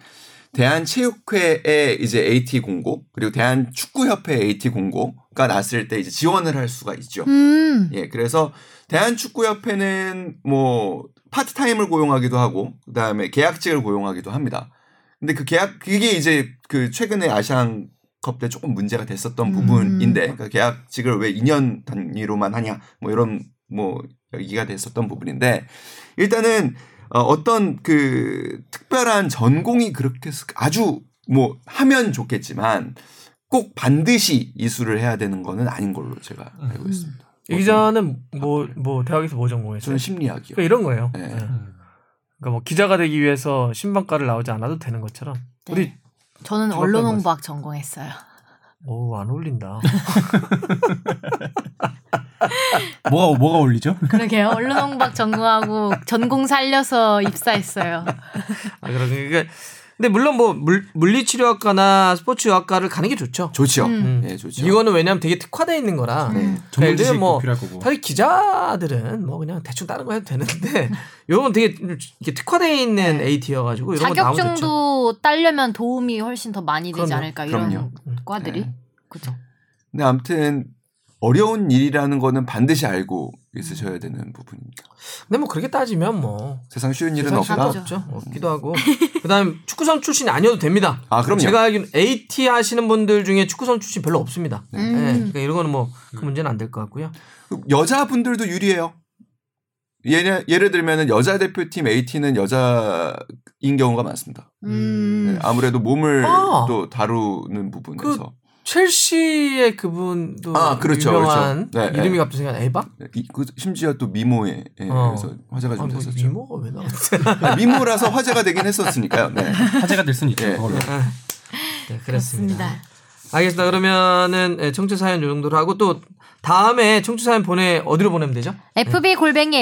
대한체육회의 이제 AT 공고 그리고 대한축구협회 AT 공고가 났을 때 이제 지원을 할 수가 있죠. 음. 예, 그래서 대한축구협회는 뭐 파트타임을 고용하기도 하고 그다음에 계약직을 고용하기도 합니다. 근데 그 계약 그게 이제 그 최근에 아시안 컵 때 조금 문제가 됐었던 음. 부분인데 그러니까 계약직을 왜 2년 단위로만 하냐 뭐 이런 뭐 얘기가 됐었던 부분인데 일단은 어, 어떤 그 특별한 전공이 그렇게 스- 아주 뭐 하면 좋겠지만 꼭 반드시 이수를 해야 되는 거는 아닌 걸로 제가 알고 있습니다. 이 기자는 뭐 뭐 대학에서 뭐 전공했어요? 저는 심리학이요. 그러니까 이런 거예요. 네. 예. 그러니까 뭐 기자가 되기 위해서 신방과를 나오지 않아도 되는 것처럼 네. 우리 저는 언론홍보학 전공했어요. 오 안 어울린다. 뭐가 뭐가 어울리죠? 그러게요. 언론홍보학 전공하고 전공 살려서 입사했어요. 아, 그러니까 근데 물론 뭐 물, 물리치료학과나 스포츠학과를 가는 게 좋죠. 좋죠. 음. 예, 좋죠. 이거는 왜냐하면 되게 특화되어 있는 거라. 네. 그러니까 전문 예를 들면 뭐 필요할 거고. 사실 기자들은 뭐 그냥 대충 다른 거 해도 되는데 이건 되게 좀 이렇게 특화되어 있는 네. AT여가지고 이런. 자격증도 따려면 도움이 훨씬 더 많이 되지 그럼요. 않을까 이런 그럼요. 과들이. 네. 그죠. 근데 아무튼 어려운 일이라는 거는 반드시 알고 있으셔야 되는 부분입니다. 근데 뭐 그렇게 따지면 뭐 세상 쉬운 일은 세상 없다. 없죠. 없기도 하고. 그다음 축구선 출신이 아니어도 됩니다. 아, 그럼요. 제가 알기로는 AT 하시는 분들 중에 축구선 출신 별로 없습니다. 음. 네, 그러니까 이런 거는 뭐그 문제는 안 될 것 같고요. 여자분들도 유리해요. 예를, 예를 들면은 여자 대표팀 AT는 여자인 경우가 많습니다. 음. 네, 아무래도 몸을 아. 또 다루는 부분에서 첼시의 그분도 아, 그렇죠, 유명한 그렇죠. 네, 이름이 네. 갑자기 생각 에바? 이- 그 심지어 또 미모에 예, 어. 그래서 화제가 아, 좀뭐 됐었죠. 미모가 왜 나왔어요? 네, 미모라서 화제가 되긴 했었으니까요. 네. 화제가 될 수는 있죠. 예. 그걸로. 네, 그렇습니다. 그렇습니다. 알겠습니다. 그러면은 예, 청취 사연 요 정도로 하고 또 다음에 청취 사연 보내 어디로 보내면 되죠? fb 골뱅이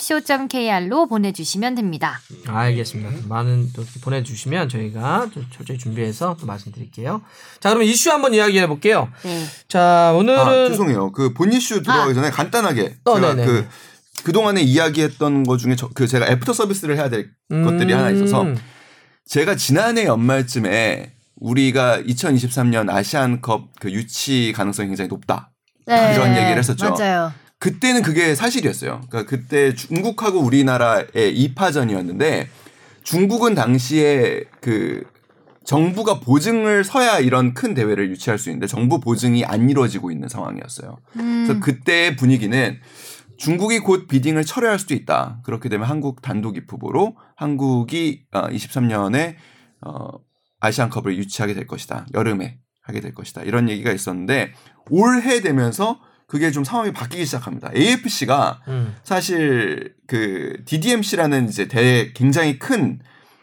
sbs.co.kr로 보내주시면 됩니다. 알겠습니다. 많은 또 보내주시면 저희가 좀 철저히 준비해서 또 말씀드릴게요. 자, 그러면 이슈 한번 이야기해 볼게요. 네. 자, 오늘은 아, 죄송해요. 그 본 이슈 들어가기 아. 전에 간단하게 어, 제가 네네. 그 그동안에 이야기했던 것 중에 저, 그 제가 애프터 서비스를 해야 될 음, 것들이 하나 있어서 제가 지난해 연말쯤에 우리가 2023년 아시안컵 그 유치 가능성이 굉장히 높다. 네. 이런 얘기를 했었죠. 맞아요. 그때는 그게 사실이었어요. 그러니까 그때 중국하고 우리나라의 2파전이었는데 중국은 당시에 그 정부가 보증을 서야 이런 큰 대회를 유치할 수 있는데 정부 보증이 안 이루어지고 있는 상황이었어요. 음. 그래서 그때의 분위기는 중국이 곧 비딩을 철회할 수도 있다. 그렇게 되면 한국 단독 입후보로 한국이 23년에 어, 아시안컵을 유치하게 될 것이다. 여름에 하게 될 것이다. 이런 얘기가 있었는데 올해 되면서 그게 좀 상황이 바뀌기 시작합니다. AFC가 음. 사실 그 DDMC라는 이제 대 굉장히 큰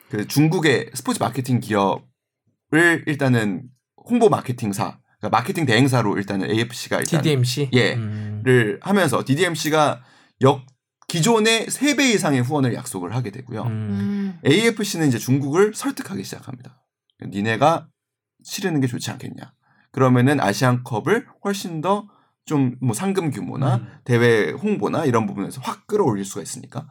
그 중국의 스포츠 마케팅 기업을 일단은 홍보 마케팅사, 그러니까 마케팅 대행사로 일단은 AFC가 일단 DDMC. 예. 음. 를 하면서 DDMC가 역 기존의 3배 이상의 후원을 약속을 하게 되고요. 음. 음. AFC는 이제 중국을 설득하기 시작합니다. 니네가 치르는 게 좋지 않겠냐. 그러면은 아시안컵을 훨씬 더 좀 뭐 상금 규모나 음. 대회 홍보나 이런 부분에서 확 끌어올릴 수가 있으니까.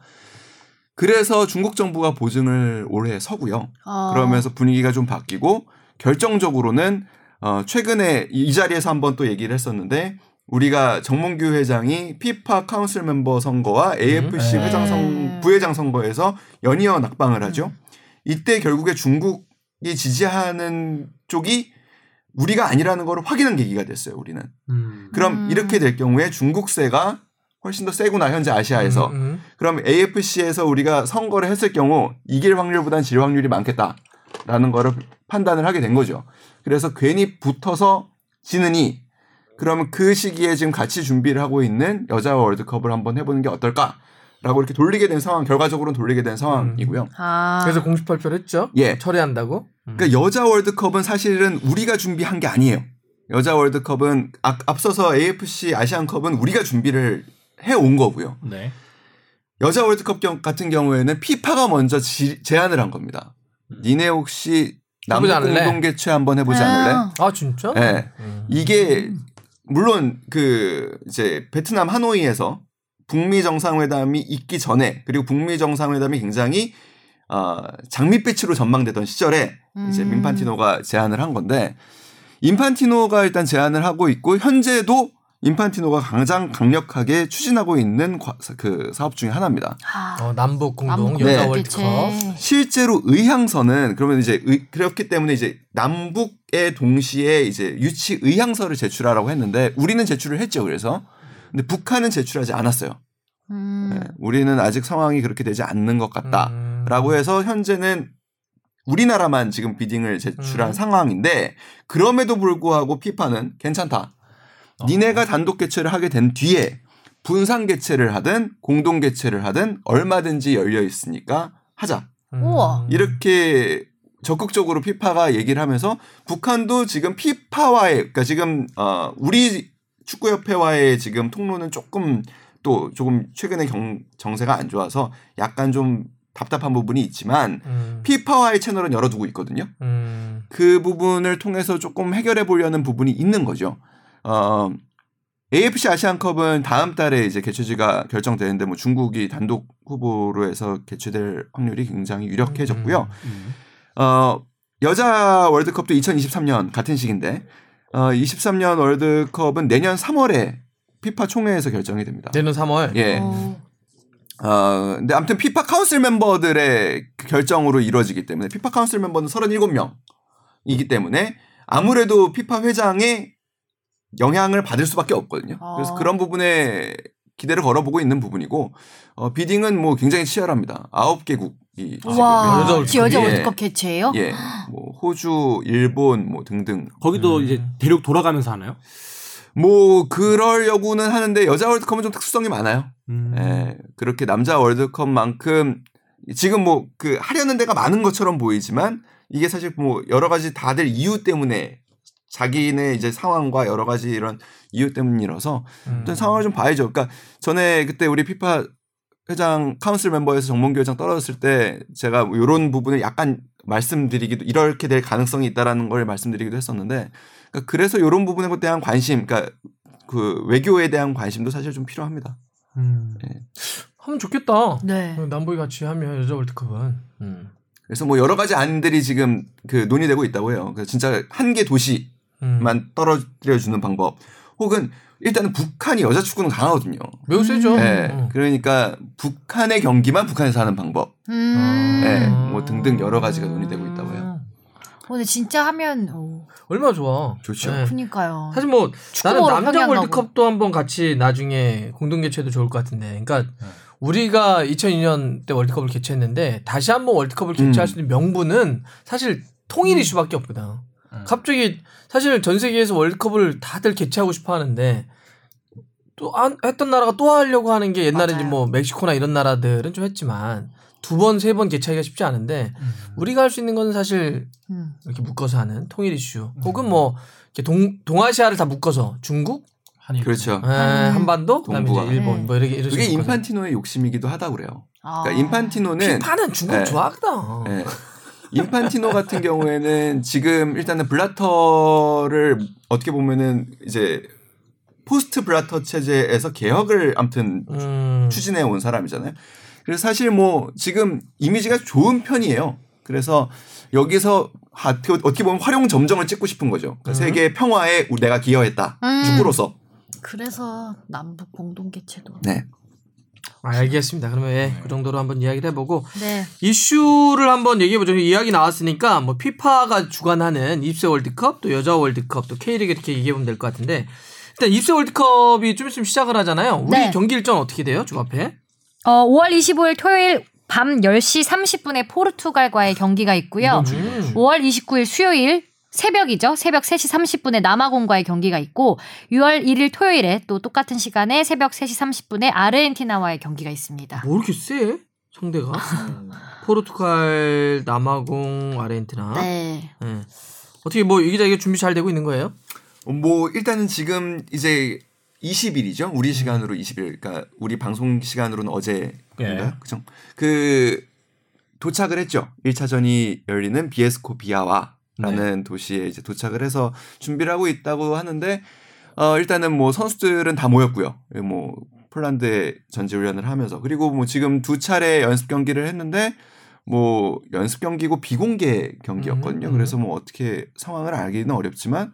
그래서 중국 정부가 보증을 올해 서고요. 어. 그러면서 분위기가 좀 바뀌고 결정적으로는 어 최근에 이 자리에서 한번 또 얘기를 했었는데 우리가 정몽규 회장이 피파 카운슬 멤버 선거와 AFC 네. 회장 선 부회장 선거에서 연이어 낙방을 하죠. 이때 결국에 중국이 지지하는 쪽이 우리가 아니라는 걸 확인한 계기가 됐어요. 우리는. 음. 그럼 음. 이렇게 될 경우에 중국세가 훨씬 더 세구나 현재 아시아에서. 음, 음. 그럼 AFC에서 우리가 선거를 했을 경우 이길 확률보다는 질 확률이 많겠다라는 거를 판단을 하게 된 거죠. 그래서 괜히 붙어서 지느니 그러면 그 시기에 지금 같이 준비를 하고 있는 여자 월드컵을 한번 해보는 게 어떨까 라고 이렇게 돌리게 된 상황, 결과적으로는 돌리게 된 상황이고요. 아. 그래서 공식 발표를 했죠. 예. 철회한다고. 음. 그러니까 여자 월드컵은 사실은 우리가 준비한 게 아니에요. 여자 월드컵은 앞- 앞서서 AFC 아시안컵은 우리가 준비를 해 온 거고요. 네. 여자 월드컵 경- 같은 경우에는 피파가 먼저 지- 제안을 한 겁니다. 니네 혹시 남북? 공동 개최 한번 해보지 않을래? 아. 아 진짜? 네. 음. 이게 물론 그 이제 베트남 하노이에서 북미 정상회담이 있기 전에 그리고 북미 정상회담이 굉장히 어, 장밋빛으로 전망되던 시절에 이제 음. 인판티노가 제안을 한 건데 인판티노가 일단 제안을 하고 있고 현재도 인판티노가 가장 강력하게 추진하고 있는 과- 그 사업 중에 하나입니다. 아. 어, 남북 공동 남북 여자 네. 월드컵. 실제로 의향서는 그러면 이제 의- 그렇기 때문에 이제 남북에 동시에 이제 유치 의향서를 제출하라고 했는데 우리는 제출을 했죠. 그래서 근데 북한은 제출하지 않았어요. 음. 네, 우리는 아직 상황이 그렇게 되지 않는 것 같다라고 음. 해서 현재는 우리나라만 지금 비딩을 제출한 음. 상황인데 그럼에도 불구하고 피파는 괜찮다. 니네가 단독 개최를 하게 된 뒤에 분산 개최를 하든 공동 개최를 하든 얼마든지 열려 있으니까 하자. 음. 우와. 이렇게 적극적으로 피파가 얘기를 하면서 북한도 지금 피파와의 그러니까 지금 어 우리 축구협회와의 지금 통로는 조금 또 조금 최근에 경, 정세가 안 좋아서 약간 좀 답답한 부분이 있지만 음. 피파와의 채널은 열어두고 있거든요. 음. 그 부분을 통해서 조금 해결해 보려는 부분이 있는 거죠. 어, AFC 아시안컵은 다음 달에 이제 개최지가 결정되는데 뭐 중국이 단독 후보로 해서 개최될 확률이 굉장히 유력해졌고요. 음. 어, 여자 월드컵도 2023년 같은 시기인데 어, 23년 월드컵은 내년 3월에 피파 총회에서 결정이 됩니다. 내년 3월. 예. 어. 어, 근데 아무튼 피파 council 멤버들의 그 결정으로 이루어지기 때문에 피파 council 멤버는 37명이기 때문에 아무래도 피파 회장의 영향을 받을 수밖에 없거든요. 그래서 어. 그런 부분에 기대를 걸어보고 있는 부분이고 어, bidding은 뭐 굉장히 치열합니다. 9개국 이 와. 여자 월드컵 개최예요? 예, 뭐 호주, 일본 뭐 등등 거기도 음. 이제 대륙 돌아가면서 하나요? 뭐 그러려고는 하는데 여자 월드컵은 좀 특수성이 많아요. 음. 예, 그렇게 남자 월드컵만큼 지금 뭐 그 하려는 데가 많은 것처럼 보이지만 이게 사실 뭐 여러 가지 다들 이유 때문에 자기네 이제 상황과 여러 가지 이런 이유 때문이라서 음. 어떤 상황을 좀 봐야죠. 그러니까 전에 그때 우리 피파 회장 카운슬 멤버에서 정몽규 회장 떨어졌을 때 제가 뭐 이런 부분을 약간 말씀드리기도 이렇게 될 가능성이 있다라는 걸 말씀드리기도 했었는데 그러니까 그래서 이런 부분에 대한 관심, 그러니까 그 외교에 대한 관심도 사실 좀 필요합니다. 음. 하면 좋겠다. 네. 남북이 같이 하면 여자 월드컵은. 음. 그래서 뭐 여러 가지 안들이 지금 그 논의되고 있다고 해요. 그래서 진짜 한 개 도시만 음. 떨어뜨려 주는 방법, 혹은 일단은 북한이 여자 축구는 강하거든요. 매우 세죠. 예, 어. 그러니까 북한의 경기만 북한에서 하는 방법, 음. 예, 뭐 등등 여러 가지가 논의되고 있다고 해요. 어, 근데 진짜 하면 오, 얼마나 좋아. 좋죠. 예. 그니까요. 사실 뭐 나는 남자. 월드컵도 한번 같이 나중에 공동 개최도 좋을 것 같은데. 그러니까 우리가 2002년 때 월드컵을 개최했는데 다시 한번 월드컵을 개최할 음. 수 있는 명분은 사실 통일 이슈밖에 없거든. 음. 갑자기 사실 전 세계에서 월드컵을 다들 개최하고 싶어 하는데 또 안- 했던 나라가 또 하려고 하는 게 옛날에 맞아요. 뭐 멕시코나 이런 나라들은 좀 했지만 두 번, 세 번 개최하기가 쉽지 않은데 우리가 할 수 있는 건 사실 음. 이렇게 묶어서 하는 통일 이슈 혹은 뭐 이렇게 동 동아시아를 다 묶어서 중국, 한일. 그렇죠. 에, 한반도, 그다음에. 이제 일본 네. 뭐 이렇게 이런 그게. 인판티노의 욕심이기도 하다 그래요. 아. 그러니까 인판티노는 피파는 중국 네. 좋아하거든. 예. 인판티노 같은 경우에는 지금 일단은 블라터를 어떻게 보면은 이제 포스트 브라터 체제에서 개혁을 아무튼 음. 추진해 온 사람이잖아요. 그래서 사실 뭐 지금 이미지가 좋은 편이에요. 그래서 여기서 하- 어떻게 보면 활용 점정을 찍고 싶은 거죠. 그러니까 세계 평화에 우리- 내가 기여했다. 음. 축구로서. 그래서 남북 공동 개최도. 네. 알겠습니다. 그러면 예, 그 정도로 한번 이야기를 해보고 네. 이슈를 한번 얘기해보죠. 이야기 나왔으니까 뭐 피파가 주관하는 입세 월드컵 또 여자 월드컵 또 K리그 이렇게 얘기해보면 될 것 같은데 일단 입세 월드컵이 좀 있으면 시작을 하잖아요. 우리 네. 경기 일정 어떻게 돼요? 주합회? 어, 5월 25일 토요일 밤 10시 30분에 포르투갈과의 경기가 있고요. 음. 5월 29일 수요일 새벽이죠. 새벽 3시 30분에 남아공과의 경기가 있고 6월 1일 토요일에 또 똑같은 시간에 새벽 3시 30분에 아르헨티나와의 경기가 있습니다. 뭐 이렇게 세? 상대가? 포르투갈, 남아공, 아르헨티나. 네. 예. 어떻게 뭐 이 기자 이게 준비 잘 되고 있는 거예요? 뭐 일단은 지금 이제 20일이죠. 우리 시간으로 20일. 그러니까 우리 방송 시간으로는 어제인가요? 예. 그죠? 그 도착을 했죠. 1차전이 열리는 비에스코 비아와 라는 도시에 이제 도착을 해서 준비를 하고 있다고 하는데 어 일단은 뭐 선수들은 다 모였고요. 뭐 폴란드에 전지 훈련을 하면서 그리고 뭐 지금 두 차례 연습 경기를 했는데 뭐 연습 경기고 비공개 경기였거든요. 음, 음. 그래서 뭐 어떻게 상황을 알기는 어렵지만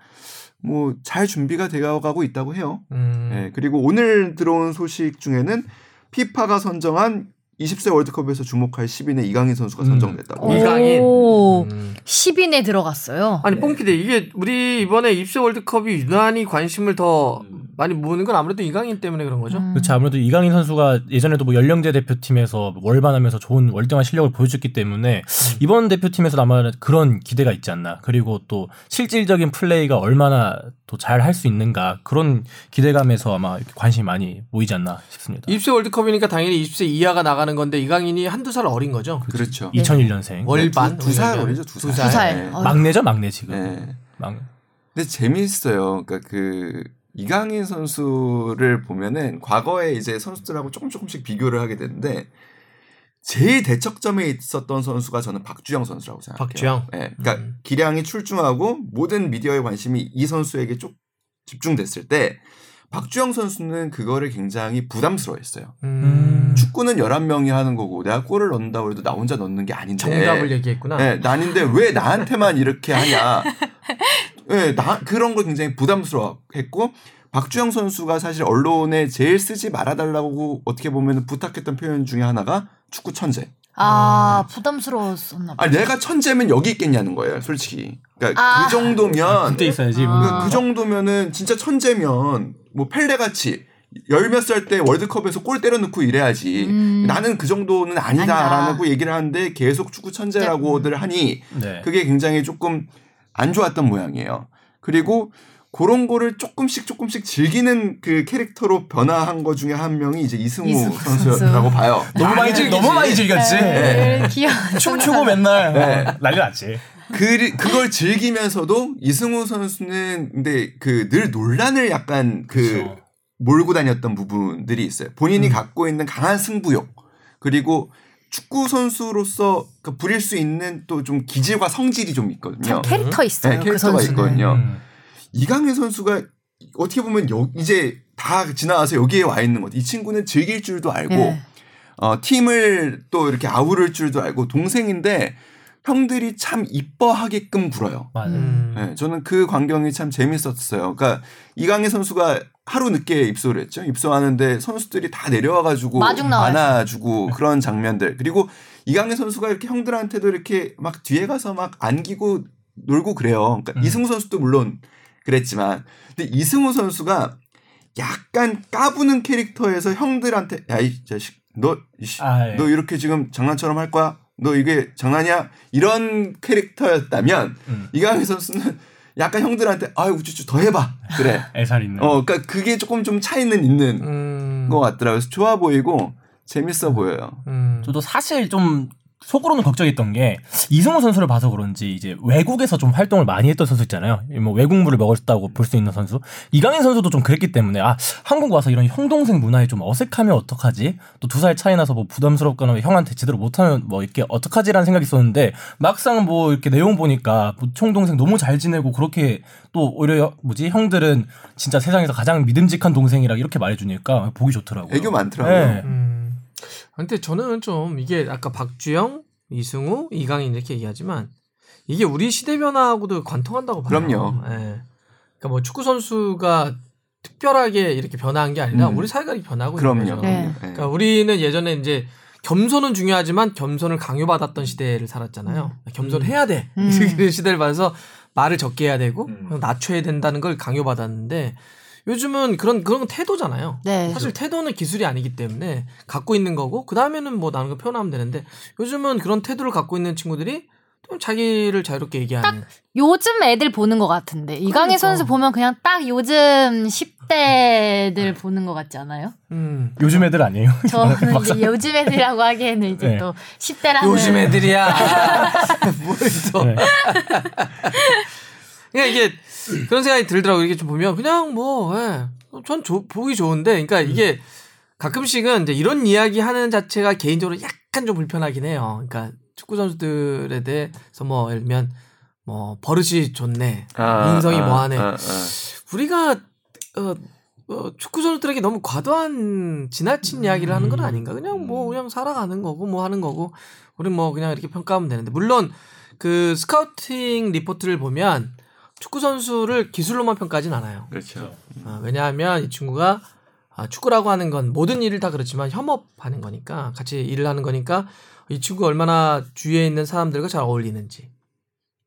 뭐 잘 준비가 되어가고 있다고 해요. 음. 예, 그리고 오늘 들어온 소식 중에는 피파가 선정한 20세 월드컵에서 주목할 10인의 이강인 선수가 음. 선정됐다고. 이강인. 오, 음. 10인에 들어갔어요. 아니 뽕피디 이게 우리 이번에 입세 월드컵이 유난히 관심을 더 음. 많이 모으는 건 아무래도 이강인 때문에 그런 거죠. 음. 그렇죠. 아무래도 이강인 선수가 예전에도 뭐 연령대 대표팀에서 월반하면서 좋은 월등한 실력을 보여줬기 때문에 이번 대표팀에서 아마 그런 기대가 있지 않나. 그리고 또 실질적인 플레이가 얼마나 또 잘 할 수 있는가 그런 기대감에서 아마 이렇게 관심이 많이 모이지 않나 싶습니다. 입세 월드컵이니까 당연히 20세 이하가 나가는 건데 이강인이 한두 살 어린 거죠. 그렇죠. 2001년생 월반 두살 우리가. 어리죠, 두 살. 두 살. 네. 어. 막내죠, 막내 지금. 네. 막 근데 재미있어요. 그러니까 그 이강인 선수를 보면은 과거에 이제 선수들하고 조금 조금씩 비교를 하게 되는데 제일 대척점에 있었던 선수가 저는 박주영 선수라고 생각해요. 박주영? 네, 그러니까 음. 기량이 출중하고 모든 미디어의 관심이 이 선수에게 쭉 집중됐을 때 박주영 선수는 그거를 굉장히 부담스러워했어요. 음. 축구는 11명이 하는 거고 내가 골을 넣는다고 해도 나 혼자 넣는 게 아닌데 정답을 얘기했구나. 네, 나는데 왜 나한테만 이렇게 하냐. 네, 나 그런 걸 굉장히 부담스러워했고 박주영 선수가 사실 언론에 제일 쓰지 말아달라고 어떻게 보면 부탁했던 표현 중에 하나가 축구 천재. 아, 부담스러웠었나 봐. 아 내가 천재면 여기 있겠냐는 거예요, 솔직히. 그러니까 아. 그 정도면 그때 있어야지. 아. 그, 그 정도면은 진짜 천재면 뭐 펠레 같이 열몇살때 월드컵에서 골 때려 넣고 이래야지. 음. 나는 그 정도는 아니다라고 아니다. 얘기를 하는데 계속 축구 천재라고들 하니 네. 그게 굉장히 조금 안 좋았던 모양이에요. 그리고 그런 거를 조금씩 조금씩 즐기는 그 캐릭터로 변화한 거 중에 한 명이 이제 이승우, 이승우 선수라고 봐요. 너무 많이 즐 너무 많이 즐겼지. 네, 귀여워. 춤추고 맨날 네. 난리 났지. 그 그걸 즐기면서도 이승우 선수는 근데 그 늘 논란을 약간 그 그렇죠. 몰고 다녔던 부분들이 있어요. 본인이 음. 갖고 있는 강한 승부욕 그리고 축구 선수로서 그 부릴 수 있는 또 좀 기질과 성질이 좀 있거든요. 참 캐릭터 있어요. 네, 그 캐릭터가 선수는. 있거든요. 음. 이강인 선수가 어떻게 보면 여, 이제 다 지나가서 여기에 와 있는 것. 이 친구는 즐길 줄도 알고 네. 어, 팀을 또 이렇게 아우를 줄도 알고 동생인데 형들이 참 이뻐하게끔 굴어요. 맞아. 음. 네, 저는 그 광경이 참 재밌었어요. 그러니까 이강인 선수가 하루 늦게 입소를 했죠. 입소하는데 선수들이 다 내려와가지고. 안아주고 그런 장면들. 그리고 이강인 선수가 이렇게 형들한테도 이렇게 막 뒤에 가서 막 안기고 놀고 그래요. 그러니까 음. 이승우 선수도 물론 그랬지만, 근데 이승우 선수가 약간 까부는 캐릭터에서 형들한테 야이 자식 너 이씨, 아, 예. 너 이렇게 지금 장난처럼 할 거야? 너 이게 장난이야? 이런 캐릭터였다면 음. 이강인 선수는 약간 형들한테 아유 우쭈쭈 더 해봐 그래. 애살 있는. 어, 그러니까 그게 조금 좀 차이는 있는 음. 것 같더라고요. 좋아 보이고 재밌어 보여요. 음. 저도 사실 좀 속으로는 걱정했던 게 이승우 선수를 봐서 그런지 이제 외국에서 좀 활동을 많이 했던 선수 있잖아요. 뭐 외국물을 먹었다고 볼 수 있는 선수. 이강인 선수도 좀 그랬기 때문에 아 한국 와서 이런 형 동생 문화에 좀 어색하면 어떡하지? 또 두 살 차이 나서 뭐 부담스럽거나 형한테 제대로 못하면 뭐 이렇게 어떡하지라는 생각이 있었는데 막상 뭐 이렇게 내용 보니까 뭐 총동생 너무 잘 지내고 그렇게 또 오히려 뭐지 형들은 진짜 세상에서 가장 믿음직한 동생이라 이렇게 말해주니까 보기 좋더라고요. 애교 많더라고요. 네. 음. 근데 저는 좀 이게 아까 박주영, 이승우, 이강인 이렇게 얘기하지만 이게 우리 시대 변화하고도 관통한다고 봐요. 그럼요. 예. 그러니까 뭐 축구 선수가 특별하게 이렇게 변화한 게 아니라 음. 우리 사회가 이렇게 변하고 그럼요. 있는 거죠. 네. 네. 그러니까 우리는 예전에 이제 겸손은 중요하지만 겸손을 강요받았던 시대를 살았잖아요. 겸손을 해야 돼. 음. 그 시대를 봐서 말을 적게 해야 되고 음. 낮춰야 된다는 걸 강요받았는데 요즘은 그런 그런 건 태도잖아요. 네. 사실 태도는 기술이 아니기 때문에 갖고 있는 거고 그 다음에는 뭐 나는 거 표현하면 되는데 요즘은 그런 태도를 갖고 있는 친구들이 좀 자기를 자유롭게 얘기하는. 요즘 애들 보는 것 같은데 이강인 그러니까. 선수 보면 그냥 딱 요즘 10대들 보는 것 같지 않아요? 음. 요즘 애들 아니에요? 저는 이제 요즘 애들이라고 하기에는 이제 네. 또 10대라는 요즘 애들이야. 뭘 또. 네. 그냥 이게 그런 생각이 들더라고 이게 좀 보면 그냥 뭐, 예. 전 조- 보기 좋은데, 그러니까 이게 가끔씩은 이제 이런 이야기 하는 자체가 개인적으로 약간 좀 불편하긴 해요. 그러니까 축구 선수들에 대해서 뭐 예를 들면 뭐 버릇이 좋네, 아, 인성이 아, 뭐하네. 아, 아. 우리가 어, 어, 축구 선수들에게 너무 과도한 지나친 이야기를 하는 건 아닌가? 그냥 뭐 그냥 살아가는 거고 뭐 하는 거고 우리 뭐 그냥 이렇게 평가하면 되는데 물론 그 scouting 리포트를 보면 축구 선수를 기술로만 평가하진 않아요. 그렇죠. 아, 왜냐하면 이 친구가 아, 축구라고 하는 건 모든 일을 다 그렇지만 협업하는 거니까 같이 일을 하는 거니까 이 친구가 얼마나 주위에 있는 사람들과 잘 어울리는지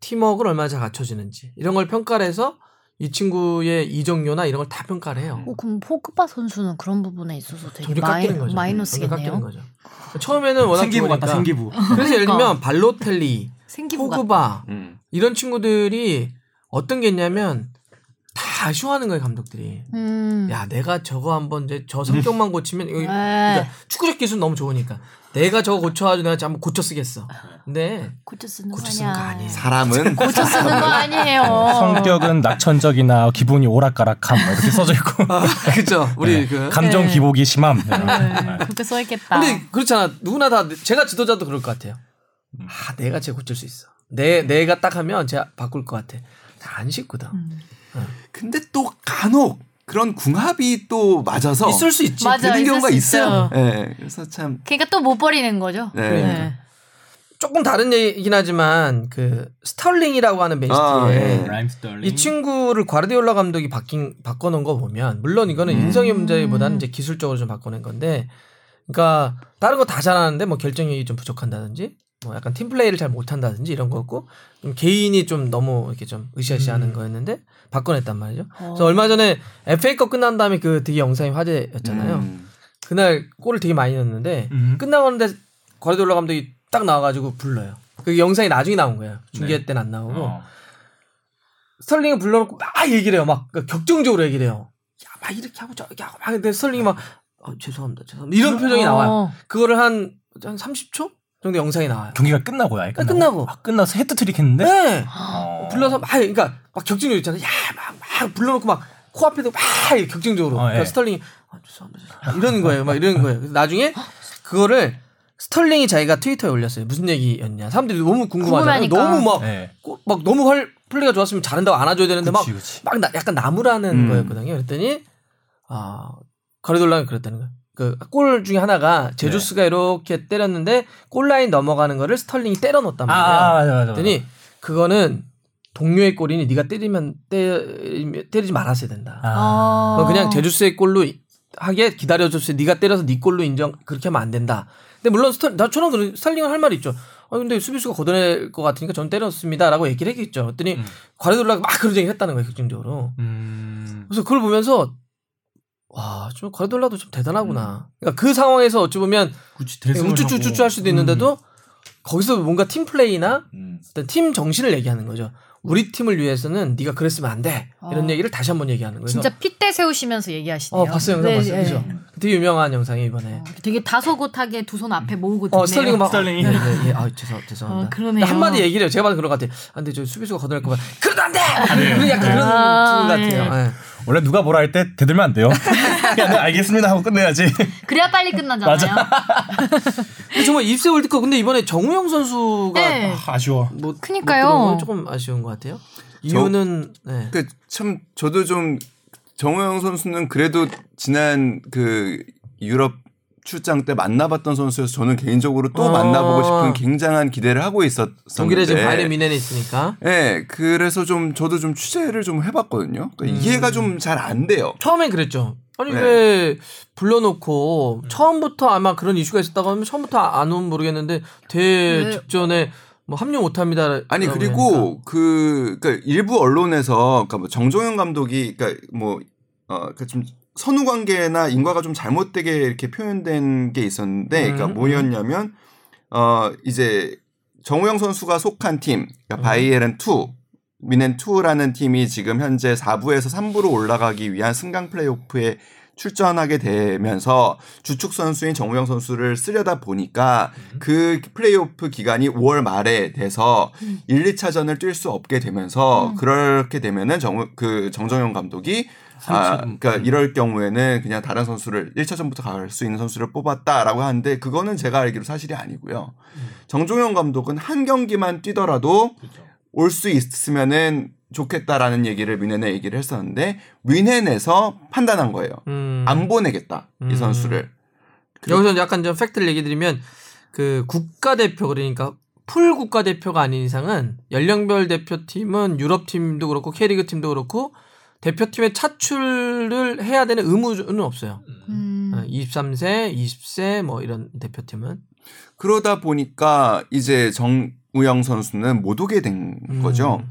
팀워크를 얼마나 잘 갖춰지는지 이런 걸 평가를 해서 이 친구의 이적료나 이런 걸 다 평가를 해요. 어, 그럼 포그바 선수는 그런 부분에 있어서 되게 마이, 깎이는 거죠. 점점 마이너스겠네요. 깎이는 거죠. 처음에는 워낙 생기부. 같다 생기부. 그래서 예를 그러니까. 들면 발로텔리, 생기부가 포그바 음. 이런 친구들이 어떤 게 있냐면 다 아쉬워하는 거예요 감독들이. 음. 야 내가 저거 한번 이제 저 성격만 고치면 이거 네. 그러니까 축구적 기술 너무 좋으니까 내가 저거 고쳐가지고 내가 한번 고쳐 쓰겠어. 근데 고쳐 쓰는 고쳐 거 쓰는 거 아니야. 사람은 고쳐 쓰는 거 아니에요. 성격은 낙천적이나 기분이 오락가락함 뭐 이렇게 써져 있고 아, 그죠. 우리 네. 그. 감정 네. 기복이 심함. 네, 그렇게 써 있겠다. 근데 그렇잖아. 누구나 다 제가 지도자도 그럴 것 같아요. 아 내가 쟤 고칠 수 있어. 내 내가 딱 하면 제가 바꿀 것 같아. 다안 쉽거든. 음. 근데 또 간혹 그런 궁합이 또 맞아서 있을 수 있지. 맞아. 되는 경우가 수 있어요. 예. 그래서 참 그러니까 또 못 버리는 거죠. 네. 네. 조금 다른 얘기긴 하지만 그 스털링이라고 하는 맨시티에 아, 스털링. 이 친구를 과르디올라 감독이 바뀐 바꿔놓은 거 보면 물론 이거는 음. 인성의 문제보다는 이제 기술적으로 좀 바꿔낸 건데, 그러니까 다른 거 다 잘하는데 뭐 결정력이 좀 부족한다든지, 뭐 약간 팀 플레이를 잘 못한다든지 이런 거고, 좀 개인이 좀 너무 이렇게 좀 으쌰으쌰하는 음. 거였는데 바꿔냈단 말이죠. 어. 그래서 얼마 전에 FA컵 끝난 다음에 그 되게 영상이 화제였잖아요. 음. 그날 골을 되게 많이 넣었는데 음. 끝나고는데 과르디올라 감독이 딱 나와가지고 불러요. 그 영상이 나중에 나온 거예요. 중계 네. 때는 안 나오고. 어. 스털링을 불러놓고 막 얘기를 해요. 막 그러니까 격정적으로 얘기를 해요. 야, 막 이렇게 하고 저렇게 하고 막 근데 스털링이 막 어, 죄송합니다. 죄송합니다. 이런 표정이 나와요. 어. 그거를 한, 한 30초 정도 영상이 나와요. 경기가 끝나고요. 아예 끝나고. 끝나고. 아, 끝나서 해트트릭 했는데. 네. 어. 불러서 막 그러니까 막 격정적으로 있잖아요. 야, 막, 막 불러놓고 막 코앞에도 막 격정적으로. 어, 그러니까 예. 스털링이 아, 죄송합니다. 죄송합니다. 이러는 거예요. 막 이러는 거예요. 그래서 나중에 그거를 스털링이 자기가 트위터에 올렸어요. 무슨 얘기였냐. 사람들이 너무 궁금하잖아요. 궁금하니까. 너무 막, 네. 꼬- 막 너무 활 플레이가 좋았으면 잘한다고 안아줘야 되는데 막 그치, 그치. 막 나- 약간 나무라는 음. 거였거든요. 그랬더니 아 과르디올라가 그랬다는 거예요. 그골 중에 하나가 제주스가 네. 이렇게 때렸는데 골라인 넘어가는 거를 스털링이 때려 넣었단 아, 말이에요. 아, 맞아, 맞아. 맞아. 그랬더니 그거는 동료의 골이니 네가 때리면 때, 때리지 말았어야 된다. 아. 그냥 제주스의 골로 하게 기다려줬어요. 네가 때려서 네 골로 인정 그렇게 하면 안 된다. 근데 물론 스털 나처럼 그 스탈링은 할 말이 있죠. 아 근데 수비수가 걷어낼 것 같으니까 전 때렸습니다라고 얘기를 했겠죠. 그랬더니 음. 과르돌라가 막 그런 얘기를 했다는 거예요. 결정적으로. 음. 그래서 그걸 보면서 와, 좀 과르돌라도 좀 음. 대단하구나. 그러니까 그 상황에서 어찌 보면 우쭈쭈쭈쭈 할 수도 있는데도 거기서 뭔가 팀 플레이나 음. 어떤 팀 정신을 얘기하는 거죠. 우리 팀을 위해서는 네가 그랬으면 안 돼. 이런 아. 얘기를 다시 한번 얘기하는 거예요. 진짜 핏대 세우시면서 얘기하시네요. 어 봤어요 영상 네, 봤어요 네. 그죠 되게 유명한 영상이 이번에. 되게 다소곳하게 두 손 앞에 모으고 듣네요. 어 스털링은 막 스털링이. 네, 네, 예. 아 죄송 죄송합니다. 어, 그러네요. 한 마디 얘기를 해요. 제가 봐도 그런 것 같아요. 아, 근데 저 수비수가 걷어낼 거면 그러면 안 돼. 그런 약간 그런 아, 팀 같아요. 예. 원래 누가 뭐라 할 때 대들면 안 돼요. 그냥 네, 알겠습니다 하고 끝내야지. 그래야 빨리 끝나잖아요. 정말 이십세 월드컵 근데 이번에 정우영 선수가 네. 아 쉬워. 뭐 그니까요. 못 들어온 건 조금 아쉬운 것 같아요. 이유는 네. 그참 저도 좀 정호영 선수는 그래도 지난 그 유럽 출장 때 만나봤던 선수여서 저는 개인적으로 또 어. 만나보고 싶은 굉장한 기대를 하고 있었었는데. 독일에 지금 바이에른 미넨에 있으니까 네, 그래서 좀 저도 좀 취재를 좀 해봤거든요. 그러니까 이해가 좀 잘 안 돼요. 처음엔 그랬죠. 아니 네. 왜 불러놓고 처음부터 아마 그런 이슈가 있었다고 하면 처음부터 안 오면 모르겠는데 대 네. 직전에 뭐 합류 못합니다. 아니 그리고 그 그러니까 일부 언론에서 그러니까 뭐 정종현 감독이 그러니까 뭐어좀 선후 관계나 인과가 좀 잘못되게 이렇게 표현된 게 있었는데 그러니까 음, 뭐였냐면 어 이제 정우영 선수가 속한 팀 음. 그러니까 바이에른 2 미넨 2라는 팀이 지금 현재 4부에서 3부로 올라가기 위한 승강 플레이오프에 출전하게 되면서 주축 선수인 정우영 선수를 쓰려다 보니까 그 플레이오프 기간이 5월 말에 돼서 1, 2차전을 뛸 수 없게 되면서 그렇게 되면은 정, 그 정정용 감독이 아, 그러니까 이럴 경우에는 그냥 다른 선수를 1차전부터 갈 수 있는 선수를 뽑았다라고 하는데 그거는 제가 알기로 사실이 아니고요. 정종영 감독은 한 경기만 뛰더라도 올수 있으면은 좋겠다라는 얘기를 뮌헨에 얘기를 했었는데 뮌헨에서 판단한 거예요. 음. 안 보내겠다 이 음. 선수를. 여기서 약간 좀 팩트를 얘기 드리면 그 국가대표 그러니까 풀 국가대표가 아닌 이상은 연령별 대표팀은 유럽 팀도 그렇고 K리그 팀도 그렇고 대표팀에 차출을 해야 되는 의무는 없어요. 음. 어, 23세, 20세 뭐 이런 대표팀은 그러다 보니까 이제 정우영 선수는 못 오게 된 음. 거죠.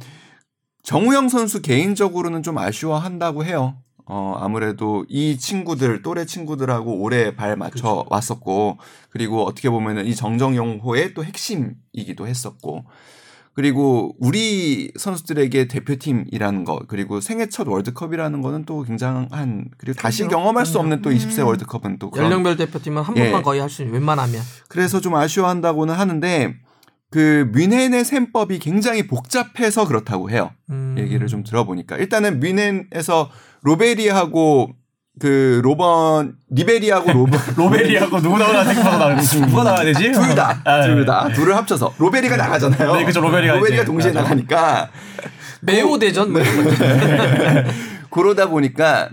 정우영 선수 개인적으로는 좀 아쉬워한다고 해요. 어, 아무래도 이 친구들, 또래 친구들하고 오래 발 맞춰 왔었고, 그리고 어떻게 보면은 이 정정용호의 또 핵심이기도 했었고, 그리고 우리 선수들에게 대표팀이라는 거, 그리고 생애 첫 월드컵이라는 거는 또 굉장한, 그리고 다시 그럼요. 경험할 수 없는 또 음. 20세 월드컵은 또 연령별 대표팀은 한 예. 번만 거의 할 수 있는 웬만하면 그래서 좀 아쉬워한다고는 하는데 그 뮌헨의 셈법이 굉장히 복잡해서 그렇다고 해요. 음. 얘기를 좀 들어보니까 일단은 뮌헨에서 로베리하고 그 로번 리베리하고 로번 로베리하고 누구 나오나 생각하고 지금 누가 나와야 되지? 둘 다, 아, 네. 둘 다, 둘을 합쳐서 로베리가 나가잖아요. 네, 그죠, 로베리가 로베리가 이제 동시에 나가죠. 나가니까 매우 대전 거죠. 그러다 보니까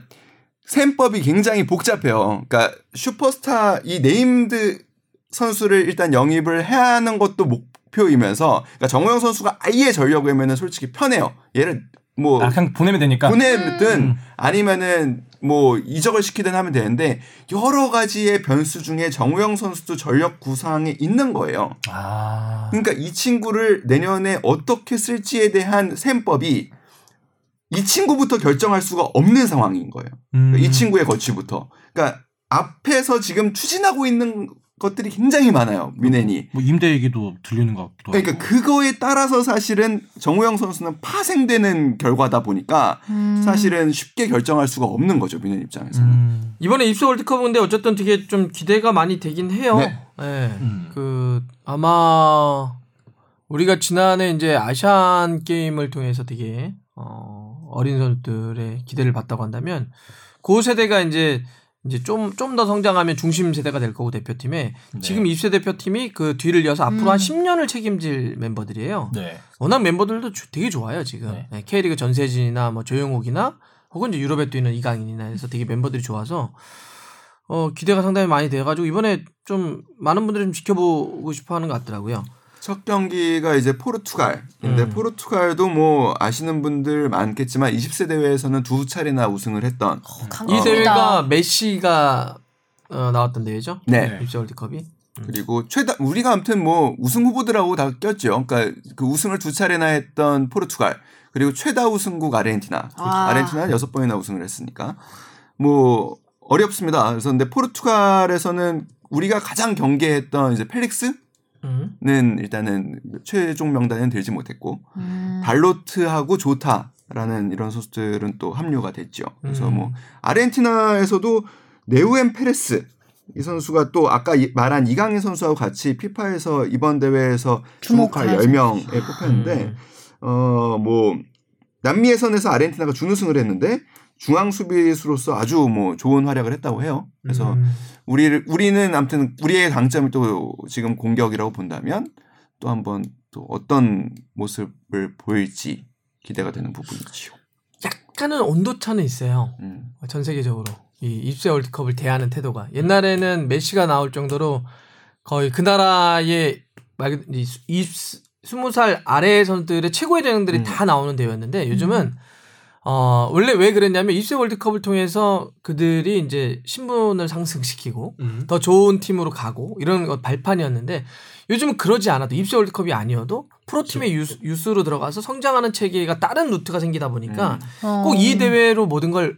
셈법이 굉장히 복잡해요. 그러니까 슈퍼스타 이 named 선수를 일단 영입을 해야 하는 것도 목표이면서 그러니까 정우영 선수가 아예 전력이면은 솔직히 편해요. 얘를 뭐 아, 그냥 보내면 되니까. 보내든 아니면은 뭐 이적을 시키든 하면 되는데 여러 가지의 변수 중에 정우영 선수도 전력 구상에 있는 거예요. 아. 그러니까 이 친구를 내년에 어떻게 쓸지에 대한 셈법이 이 친구부터 결정할 수가 없는 상황인 거예요. 음. 이 친구의 거취부터. 그러니까 앞에서 지금 추진하고 있는 것들이 굉장히 많아요. 미넨이. 뭐 임대 얘기도 들리는 것 같기도 하고. 그러니까 그거에 따라서 사실은 정우영 선수는 파생되는 결과다 보니까 음. 사실은 쉽게 결정할 수가 없는 거죠. 미넨 입장에서는. 음. 이번에 입소 월드컵은 근데 어쨌든 되게 좀 기대가 많이 되긴 해요. 네. 네. 음. 그 아마 우리가 지난해 이제 아시안 게임을 통해서 되게 어, 어린 선수들의 기대를 받다고 한다면 그 세대가 이제 이제 좀 좀 더 성장하면 중심 세대가 될 거고 대표팀에 네. 지금 입세 대표팀이 그 뒤를 이어서 앞으로 한 음. 10년을 책임질 멤버들이에요. 네. 워낙 멤버들도 주- 되게 좋아요 지금 네. 네, K리그 전세진이나 뭐 조용욱이나 혹은 이제 유럽에 뛰는 이강인이나 해서 되게 멤버들이 좋아서 어 기대가 상당히 많이 돼가지고 이번에 좀 많은 분들이 좀 지켜보고 싶어하는 것 같더라고요. 첫 경기가 이제 포르투갈인데 음. 포르투갈도 뭐 아시는 분들 많겠지만 20세 대회에서는 두 차례나 우승을 했던 어, 이 강합니다. 대회가 메시가 어, 나왔던 대회죠. 네. 입시 월드컵이. 그리고 최다 우리가 아무튼 뭐 우승 후보들하고 다 꼈죠. 그러니까 그 우승을 두 차례나 했던 포르투갈 그리고 최다 우승국 아르헨티나. 아. 아르헨티나는 여섯 번이나 우승을 했으니까 뭐 어렵습니다. 그래서 근데 포르투갈에서는 우리가 가장 경계했던 이제 펠릭스 는 음. 일단은 최종 명단에는 들지 못했고 음. 달로트하고 조타라는 이런 선수들은 또 합류가 됐죠. 그래서 음. 뭐 아르헨티나에서도 네우엔 페레스 이 선수가 또 아까 이- 말한 이강인 선수하고 같이 피파에서 이번 대회에서 주목할 주목하죠. 10명에 뽑혔는데 어뭐 남미 예선에서 아르헨티나가 준우승을 했는데 중앙 수비수로서 아주 뭐 좋은 활약을 했다고 해요. 그래서 음. 우리를 우리는 아무튼 우리의 강점을 또 지금 공격이라고 본다면 또 한번 또 어떤 모습을 보일지 기대가 되는 부분이지요. 약간은 온도 차는 있어요. 음. 전 세계적으로 이 입세 월드컵을 대하는 태도가 옛날에는 메시가 나올 정도로 거의 그 나라의 말이 스무 살 아래 선수들의 최고의 재능들이 음. 다 나오는 대회였는데 요즘은 어 원래 왜 그랬냐면 입세 월드컵을 통해서 그들이 이제 신분을 상승시키고 음. 더 좋은 팀으로 가고 이런 것 발판이었는데 요즘은 그러지 않아도 입세 월드컵이 아니어도 프로팀의 유스, 유스로 들어가서 성장하는 체계가 다른 루트가 생기다 보니까 음. 어. 꼭이 대회로 모든 걸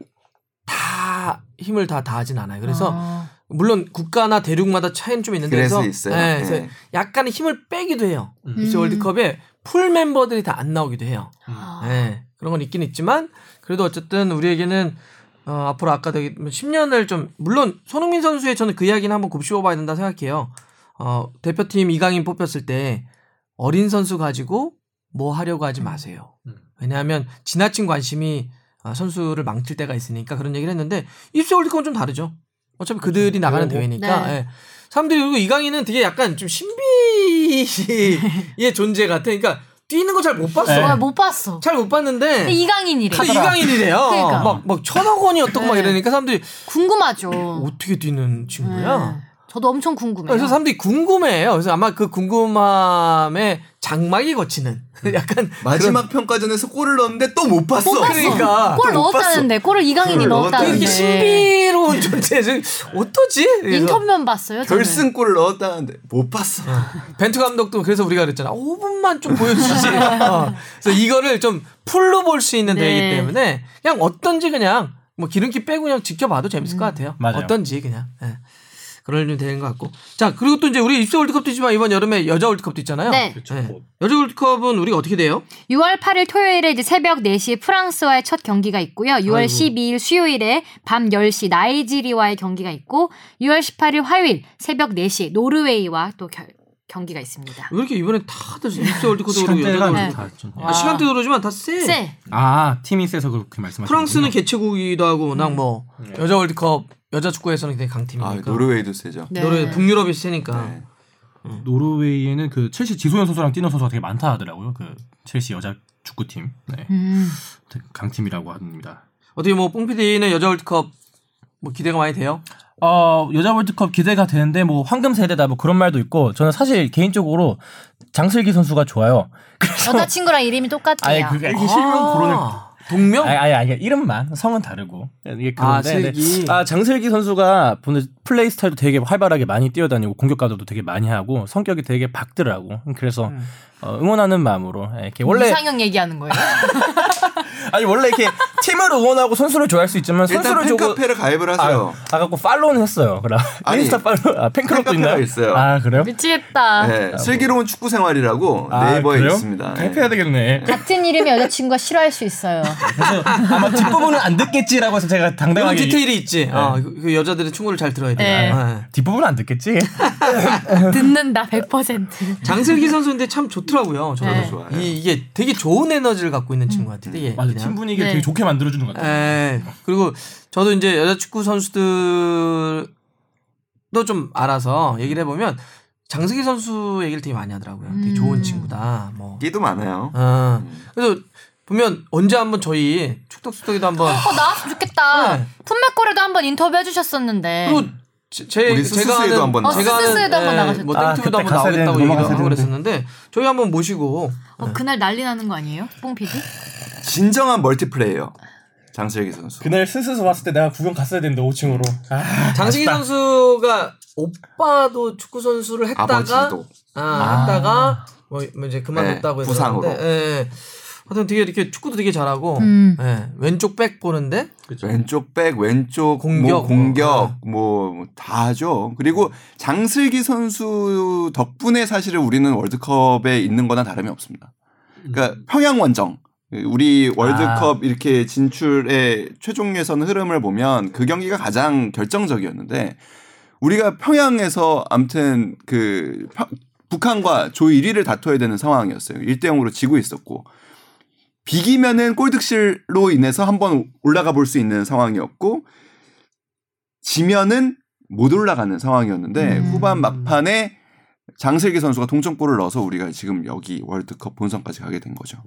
다 힘을 다 다하진 않아요. 그래서 어. 물론 국가나 대륙마다 차이는 좀 있는데 그래서 그래서, 있어요. 네, 네. 그래서 약간의 힘을 빼기도 해요. 음. 입세 음. 월드컵에 풀 멤버들이 다 안 나오기도 해요. 아. 네, 그런 건 있긴 있지만 그래도 어쨌든 우리에게는 어, 앞으로 아까 되게 10년을 좀 물론 손흥민 선수의 저는 그 이야기는 한번 곱씹어 봐야 된다 생각해요. 어, 대표팀 이강인 뽑혔을 때 어린 선수 가지고 뭐 하려고 하지 마세요. 음. 왜냐하면 지나친 관심이 어, 선수를 망칠 때가 있으니까 그런 얘기를 했는데 입시 월드컵은 좀 다르죠. 어차피 그들이 나가는 그러고. 대회니까. 네. 예. 사람들이 그리고 이강인은 되게 약간 좀 신비의 존재 같아. 그러니까 뛰는 거 잘 못 봤어. 네. 아, 못 봤어. 잘 못 봤는데 이강인이래. 근데 이강인이래요. 그러니까. 막, 막 천억 원이 어떻고 막 네. 이러니까 사람들이 궁금하죠. 어떻게 뛰는 친구야? 네. 저도 엄청 궁금해요. 그래서 사람들이 궁금해해요. 그래서 아마 그 궁금함에 장막이 거치는 약간 마지막 평가전에서 골을 넣었는데 또 못 봤어. 못 봤어. 그러니까. 골못 넣었다는데 골을 이강인이 넣었다는데 되게 신비로운 존재. 어떠지? 그래서 인터뷰만 봤어요. 저는. 결승골을 넣었다는데 못 봤어. 벤투 감독도 그래서 우리가 그랬잖아. 5분만 좀 보여주지. 어. 그래서 이거를 좀 풀로 볼 수 있는 네. 대회이기 때문에 그냥 어떤지 그냥 뭐 기름기 빼고 그냥 지켜봐도 재밌을 것 같아요. 맞아요. 어떤지 그냥. 예. 그럴 일 되는 것 같고. 자 그리고 또 이제 우리 입시 월드컵도 있지만 이번 여름에 여자 월드컵도 있잖아요. 네. 그렇죠. 예. 여자 월드컵은 우리가 어떻게 돼요? 6월 8일 토요일에 이제 새벽 4시에 프랑스와의 첫 경기가 있고요. 6월 아이고. 12일 수요일에 밤 10시 나이지리와의 경기가 있고 6월 18일 화요일 새벽 4시 노르웨이와 또 결- 경기가 있습니다. 왜 이렇게 이번에 다들 입시 월드컵도 그러고 여자 네. 월드컵. 다 좀- 아, 시간대도 그러지만 다 세. 세. 아 팀이 세서 그렇게 말씀하시는 프랑스는 개최국이기도 하고 워낙 뭐 네. 여자 월드컵 여자 축구에서는 굉장히 아, 강팀이니까. 노르웨이도 세죠. 네. 노르 북유럽이 세니까. 네. 노르웨이에는 그 첼시 지소연 선수랑 뛰는 선수가 되게 많다 하더라고요. 그 첼시 여자 축구팀 네. 음. 되게 강팀이라고 합니다. 어떻게 뭐 뽕피디는 여자 월드컵 뭐 기대가 많이 돼요? 어 여자 월드컵 기대가 되는데 뭐 황금 세대다 뭐 그런 말도 있고 저는 사실 개인적으로 장슬기 선수가 좋아요. 여자친구랑 이름이 똑같대요. 아예 그게 실명 거론을 동명? 아니, 아니, 아니, 이름만 성은 다르고 이게 아, 그런데 슬기. 네. 아 장슬기 선수가 보는 플레이 스타일도 되게 활발하게 많이 뛰어다니고 공격 가도도 되게 많이 하고 성격이 되게 밝더라고. 그래서 음. 어, 응원하는 마음으로 예, 이렇게 원래 이상형 얘기하는 거예요? 아니 원래 이렇게 팀을 응원하고 선수를 좋아할 수 있지만 일단 선수를 조금 팬카페를 가입을 하세요. 아, 갖고 팔로우는 했어요. 그럼 아니, 인스타 팔로우 아, 팬클럽도 있나요? 있어요. 아 그래요? 미치겠다. 네, 슬기로운 축구 생활이라고 아, 네이버에 그래요? 있습니다. 네. 가입해야 되겠네. 같은 이름의 여자친구가 싫어할 수 있어요. 아마 뒷부분은 안 듣겠지라고 해서 제가 당당하게 디테일이 있지. 어, 그, 그 여자들의 충고를 잘 들어야 돼. 네. 요 뒷부분은 안 듣겠지. 듣는다 100%. 장슬기 선수인데 참 좋 더라고요. 저는 네. 좋아요. 이, 이게 되게 좋은 에너지를 갖고 있는 친구 같아. 되게 맞아 그냥. 팀 분위기를 네. 되게 좋게 만들어주는 것 같아요. 에 그리고 저도 이제 여자 축구 선수들도 좀 알아서 얘기를 해보면 장슬기 선수 얘기를 되게 많이 하더라고요. 되게 음. 좋은 친구다. 뭐. 끼도 많아요. 어. 그래서 보면 언제 한번 저희 축덕수덕이도 한번 어 나왔으면 좋겠다. 네. 품맥거래도 한번 인터뷰 해주셨었는데. 그리고 제, 제 우리 제가 하는 한번 어, 제가 스스에도 한번 나가셨죠. 뭐 아, 땡튜브도 그때 한번 나오겠다고 얘기를 넘어갔어야 하고 그랬었는데 저희 한번 모시고 어, 그날 난리 나는 거 아니에요? 뽕 PD? 진정한 멀티플레이어 장슬기 선수. 그날 스스로 왔을 때 내가 구경 갔어야 되는데 5층으로. 아, 아쉽다. 선수가 오빠도 축구 선수를 했다가 아버지도. 아, 아. 했다가 뭐, 뭐 이제 그만뒀다고 네, 부상으로. 예, 예. 하여튼 되게 이렇게 축구도 되게 잘하고 음. 예, 왼쪽 백 보는데 왼쪽 백, 왼쪽 공격, 공격, 뭐 공격, 어. 뭐다 하죠. 그리고 장슬기 선수 덕분에 사실은 우리는 월드컵에 있는 거나 다름이 없습니다. 그러니까 평양 원정 우리 월드컵 이렇게 진출의 최종 예선 흐름을 보면 그 경기가 가장 결정적이었는데 우리가 평양에서 암튼 그 평- 북한과 조 1위를 다퉈야 되는 상황이었어요. 1대 0으로 지고 있었고 비기면은 골득실로 인해서 한번 올라가 볼 수 있는 상황이었고 지면은 못 올라가는 상황이었는데 음. 후반 막판에 장슬기 선수가 동점골을 넣어서 우리가 지금 여기 월드컵 본선까지 가게 된 거죠.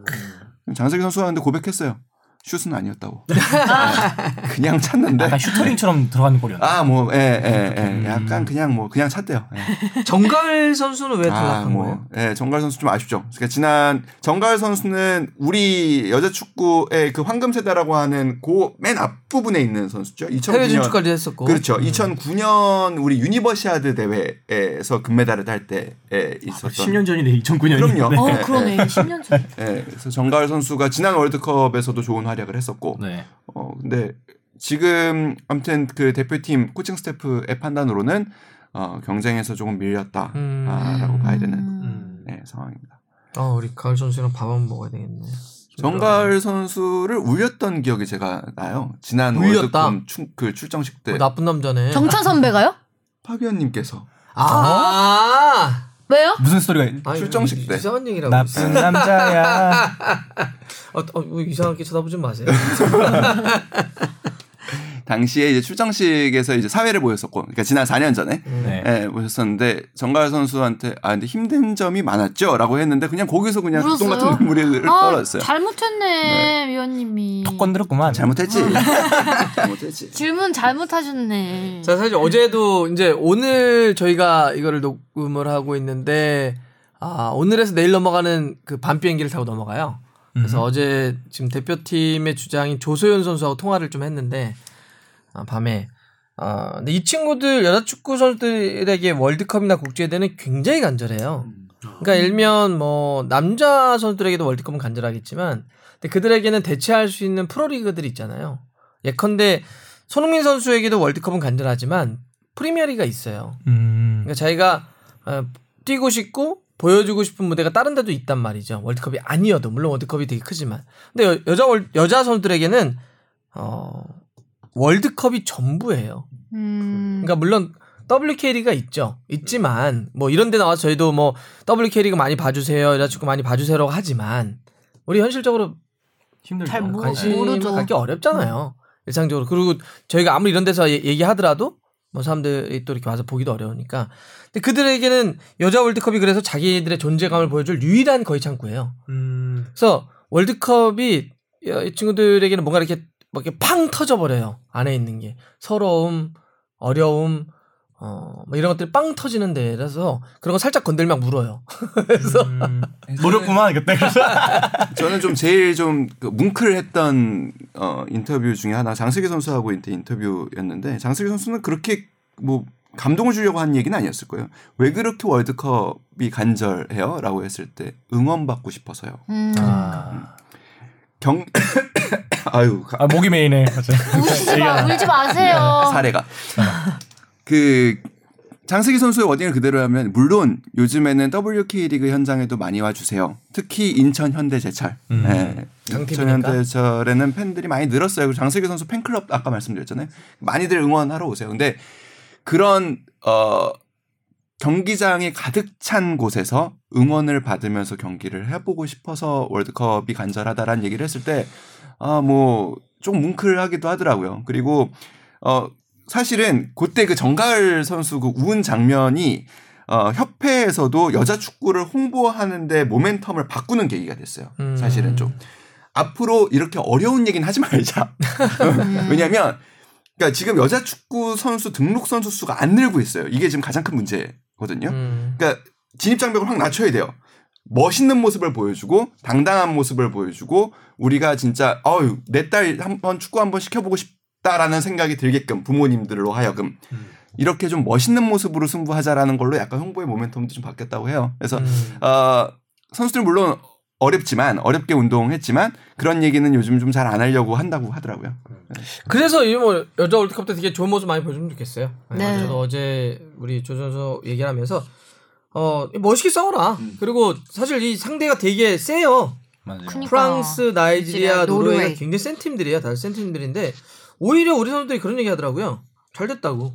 장슬기 선수가 근데 고백했어요. 슛은 아니었다고. 네. 그냥 찼는데. 약간 슈터링처럼 들어가는 골이었나? 아, 뭐, 예, 예, 예. 음. 약간 그냥 뭐, 그냥 찼대요. 예. 정갈 선수는 왜 아, 탈락한 뭐, 거예요? 예, 정가을 선수 좀 아쉽죠. 그러니까 지난 정가을 선수는 우리 여자 축구의 그 황금 세대라고 하는 그맨 앞부분에 있는 선수죠. 2009년 해외 진출까지 했었고. 그렇죠. 2009년 우리 유니버시아드 대회에서 금메달을 딸 때에 있었던 10년 전이네 2009년이. 그럼요. 어 네, 그러네. 10년 전. 예, 그래서 정가을 선수가 지난 월드컵에서도 좋은 활약 을 했었고, 네. 어 근데 지금 아무튼 그 대표팀 코칭 스태프의 판단으로는 어 경쟁에서 조금 밀렸다라고 음. 봐야 되는 음. 네, 상황입니다. 아, 우리 가을 선수랑 밥 한번 먹어야 되겠네. 정가을 선수를 울렸던 기억이 제가 나요. 지난 울렸다? 월드컵 출, 그 출정식 때 어, 나쁜 남자네. 정찬 선배가요? 파비언님께서 아, 왜요? 무슨 소리가 아니, 출정식 이- 때. 이상한 얘기라고. 나쁜 남자야. 어, 어, 뭐 이상하게 쳐다보지 마세요. 당시에 이제 출정식에서 이제 사회를 보였었고, 그러니까 지난 4년 전에 네. 예, 보셨었는데 정가을 선수한테 아 근데 힘든 점이 많았죠라고 했는데 그냥 거기서 그냥 똥 같은 울었어요? 눈물이 아 떨어졌어요. 잘못했네 위원님이. 턱 건드렸구만. 잘못했지. 잘못했지. 질문 잘못하셨네. 자, 사실 어제도 이제 오늘 저희가 이거를 녹음을 하고 있는데 아, 오늘에서 내일 넘어가는 그 밤 비행기를 타고 넘어가요. 그래서 어제 지금 대표팀의 주장인 조소연 선수하고 통화를 좀 했는데 아, 밤에 아, 근데 이 친구들 여자 축구 선수들에게 월드컵이나 국제대회는 굉장히 간절해요. 그러니까 일면 뭐 남자 선수들에게도 월드컵은 간절하겠지만 근데 그들에게는 대체할 수 있는 프로리그들이 있잖아요. 예컨대 손흥민 선수에게도 월드컵은 간절하지만 프리미어리가 있어요. 음. 그러니까 자기가 어, 뛰고 싶고 보여주고 싶은 무대가 다른 데도 있단 말이죠. 월드컵이 아니어도 물론 월드컵이 되게 크지만 근데 여, 자 월- 여자 선수들에게는 어 월드컵이 전부예요. 음. 그러니까 물론 WK리가 있죠. 있지만 뭐 이런 데 나와서 저희도 뭐 WK리가 많이 봐주세요. 여자축구 많이 봐주세요라고 하지만 우리 현실적으로 힘들죠. 잘 모- 관심을 모르죠. 갖기 어렵잖아요. 일상적으로. 그리고 저희가 아무리 이런 데서 얘- 얘기하더라도 뭐 사람들이 또 이렇게 와서 보기도 어려우니까. 근데 그들에게는 여자 월드컵이 그래서 자기들의 존재감을 보여줄 유일한 거의 창구예요. 음. 그래서 월드컵이 이 친구들에게는 뭔가 이렇게 막 이렇게 팡 터져버려요. 안에 있는 게. 서러움, 어려움, 어, 뭐 이런 것들이 빵 터지는 데라서 그런 거 살짝 건들면 물어요. 그래서 음. 모르구만 그때. 그래서. 저는 좀 제일 좀 그 뭉클했던 어, 인터뷰 중에 하나 장슬기 선수하고 인터 인터뷰였는데 장슬기 선수는 그렇게 뭐 감동을 주려고 한 얘기는 아니었을 거예요. 왜 그렇게 월드컵이 간절해요?라고 했을 때 응원받고 싶어서요. 음. 아, 경 아유 가- 아 목이 메이네. 울지 마, 울지 마세요. 네, 사례가 그 장슬기 선수의 워딩을 그대로 하면 물론 요즘에는 WK 리그 현장에도 많이 와주세요. 특히 인천 현대제철. 음. 네. 인천 현대제철에는 팬들이 많이 늘었어요. 그리고 장슬기 선수 팬클럽 아까 말씀드렸잖아요. 많이들 응원하러 오세요. 근데 그런 어 경기장이 가득 찬 곳에서 응원을 받으면서 경기를 해보고 싶어서 월드컵이 간절하다라는 얘기를 했을 때, 아, 뭐, 좀 뭉클하기도 하더라고요. 그리고, 어, 사실은 그때 그 정가을 선수 그 우은 장면이 어, 협회에서도 여자 축구를 홍보하는데 모멘텀을 바꾸는 계기가 됐어요. 음. 사실은 좀. 앞으로 이렇게 어려운 얘기는 하지 말자. 음. 왜냐면, 그러니까 지금 여자 축구 선수 등록 선수 수가 안 늘고 있어요. 이게 지금 가장 큰 문제거든요. 음. 그러니까 진입 장벽을 확 낮춰야 돼요. 멋있는 모습을 보여주고 당당한 모습을 보여주고 우리가 진짜 어유 내 딸 한번 축구 한번 시켜보고 싶다라는 생각이 들게끔 부모님들로 하여금 이렇게 좀 멋있는 모습으로 승부하자라는 걸로 약간 홍보의 모멘텀도 좀 바뀌었다고 해요. 그래서 음. 어, 선수들 물론 어렵지만 어렵게 운동했지만 그런 얘기는 요즘 좀 잘 안 하려고 한다고 하더라고요. 그래서 이뭐 여자 월드컵 때 되게 좋은 모습 많이 보여주면 좋겠어요. 네. 저도 어제 우리 조 선수 얘기를 하면서 어 멋있게 싸워라. 음. 그리고 사실 이 상대가 되게 세요. 맞아요. 그니까. 프랑스, 나이지리아, 노르웨이가 노르웨이. 굉장히 센 팀들이야. 다들 센 팀들인데 오히려 우리 선수들이 그런 얘기 하더라고요. 잘 됐다고.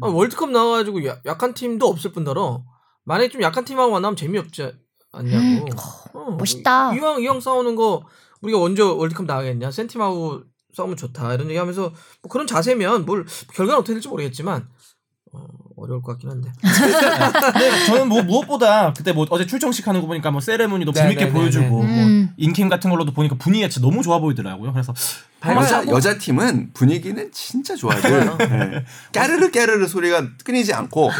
아, 월드컵 나와가지고 야- 약한 팀도 없을 뿐더러 만약에 좀 약한 팀하고 만나면 재미없지 않냐고. 어, 멋있다. 이왕 이왕 싸우는 거 우리가 언제 월드컵 나가겠냐? 센 팀하고 싸우면 좋다 이런 얘기하면서 뭐 그런 자세면 뭘 결과는 어떻게 될지 모르겠지만 어, 어려울 것 같긴 한데. 근데 저는 뭐 무엇보다 그때 뭐 어제 출정식 하는 거 보니까 뭐 세레모니도 네, 재밌게 네, 보여주고 네, 뭐 음. 인캠 같은 걸로도 보니까 분위기가 진짜 너무 좋아 보이더라고요. 그래서 여자 여자 팀은 분위기는 진짜 좋아요. 네. 까르르 까르르 소리가 끊이지 않고,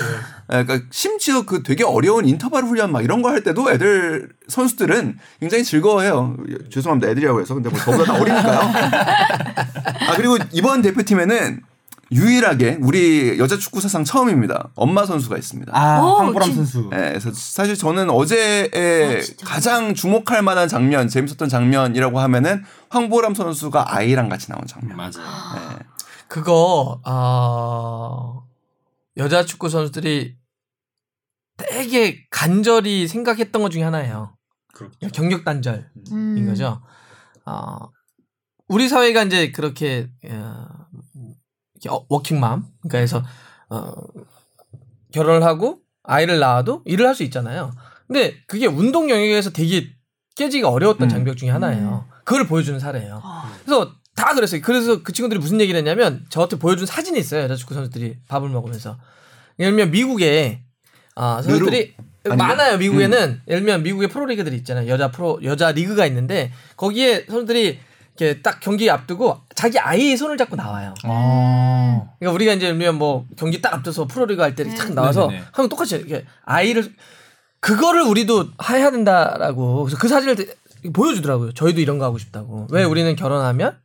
예, 그러니까 심지어 그 되게 어려운 인터벌 훈련 막 이런 거 할 때도 애들 선수들은 굉장히 즐거워해요. 죄송합니다, 애들이라고 해서 근데 뭐 저보다 다 어리니까요. 아 그리고 이번 대표팀에는 유일하게 우리 여자 축구 사상 처음입니다. 엄마 선수가 있습니다. 아 오, 황보람 진- 선수. 네, 그래서 사실 저는 어제에 아, 진짜. 가장 주목할 만한 장면, 재밌었던 장면이라고 하면은 황보람 선수가 아이랑 같이 나온 장면. 맞아요. 네. 그거 아 여자 축구 선수들이 되게 간절히 생각했던 것 중에 하나예요. 경력 단절인 음. 거죠. 아 우리 사회가 이제 그렇게 어, 어, 워킹맘 그러니까 해서 어, 결혼을 하고 아이를 낳아도 일을 할 수 있잖아요. 근데 그게 운동 영역에서 되게 깨지기가 어려웠던 음. 장벽 중에 하나예요. 그걸 보여주는 사례예요. 아. 그래서 다 그랬어요. 그래서 그 친구들이 무슨 얘기를 했냐면 저한테 보여준 사진이 있어요. 여자 축구 선수들이 밥을 먹으면서. 예를 들면 미국에 아, 선수들이 아닌가? 많아요. 미국에는 예를 들면 미국의 프로리그들이 있잖아요. 여자 프로 여자 리그가 있는데 거기에 선수들이 이렇게 딱 경기 앞두고 자기 아이의 손을 잡고 나와요. 아. 그러니까 우리가 이제 뭐 경기 딱 앞둬서 프로리그 할때딱 나와서 네네네. 하면 똑같이 이렇게 아이를 그거를 우리도 해야 된다라고 그래서 그 사진을 되- 보여주더라고요. 저희도 이런 거 하고 싶다고. 왜 우리는 결혼하면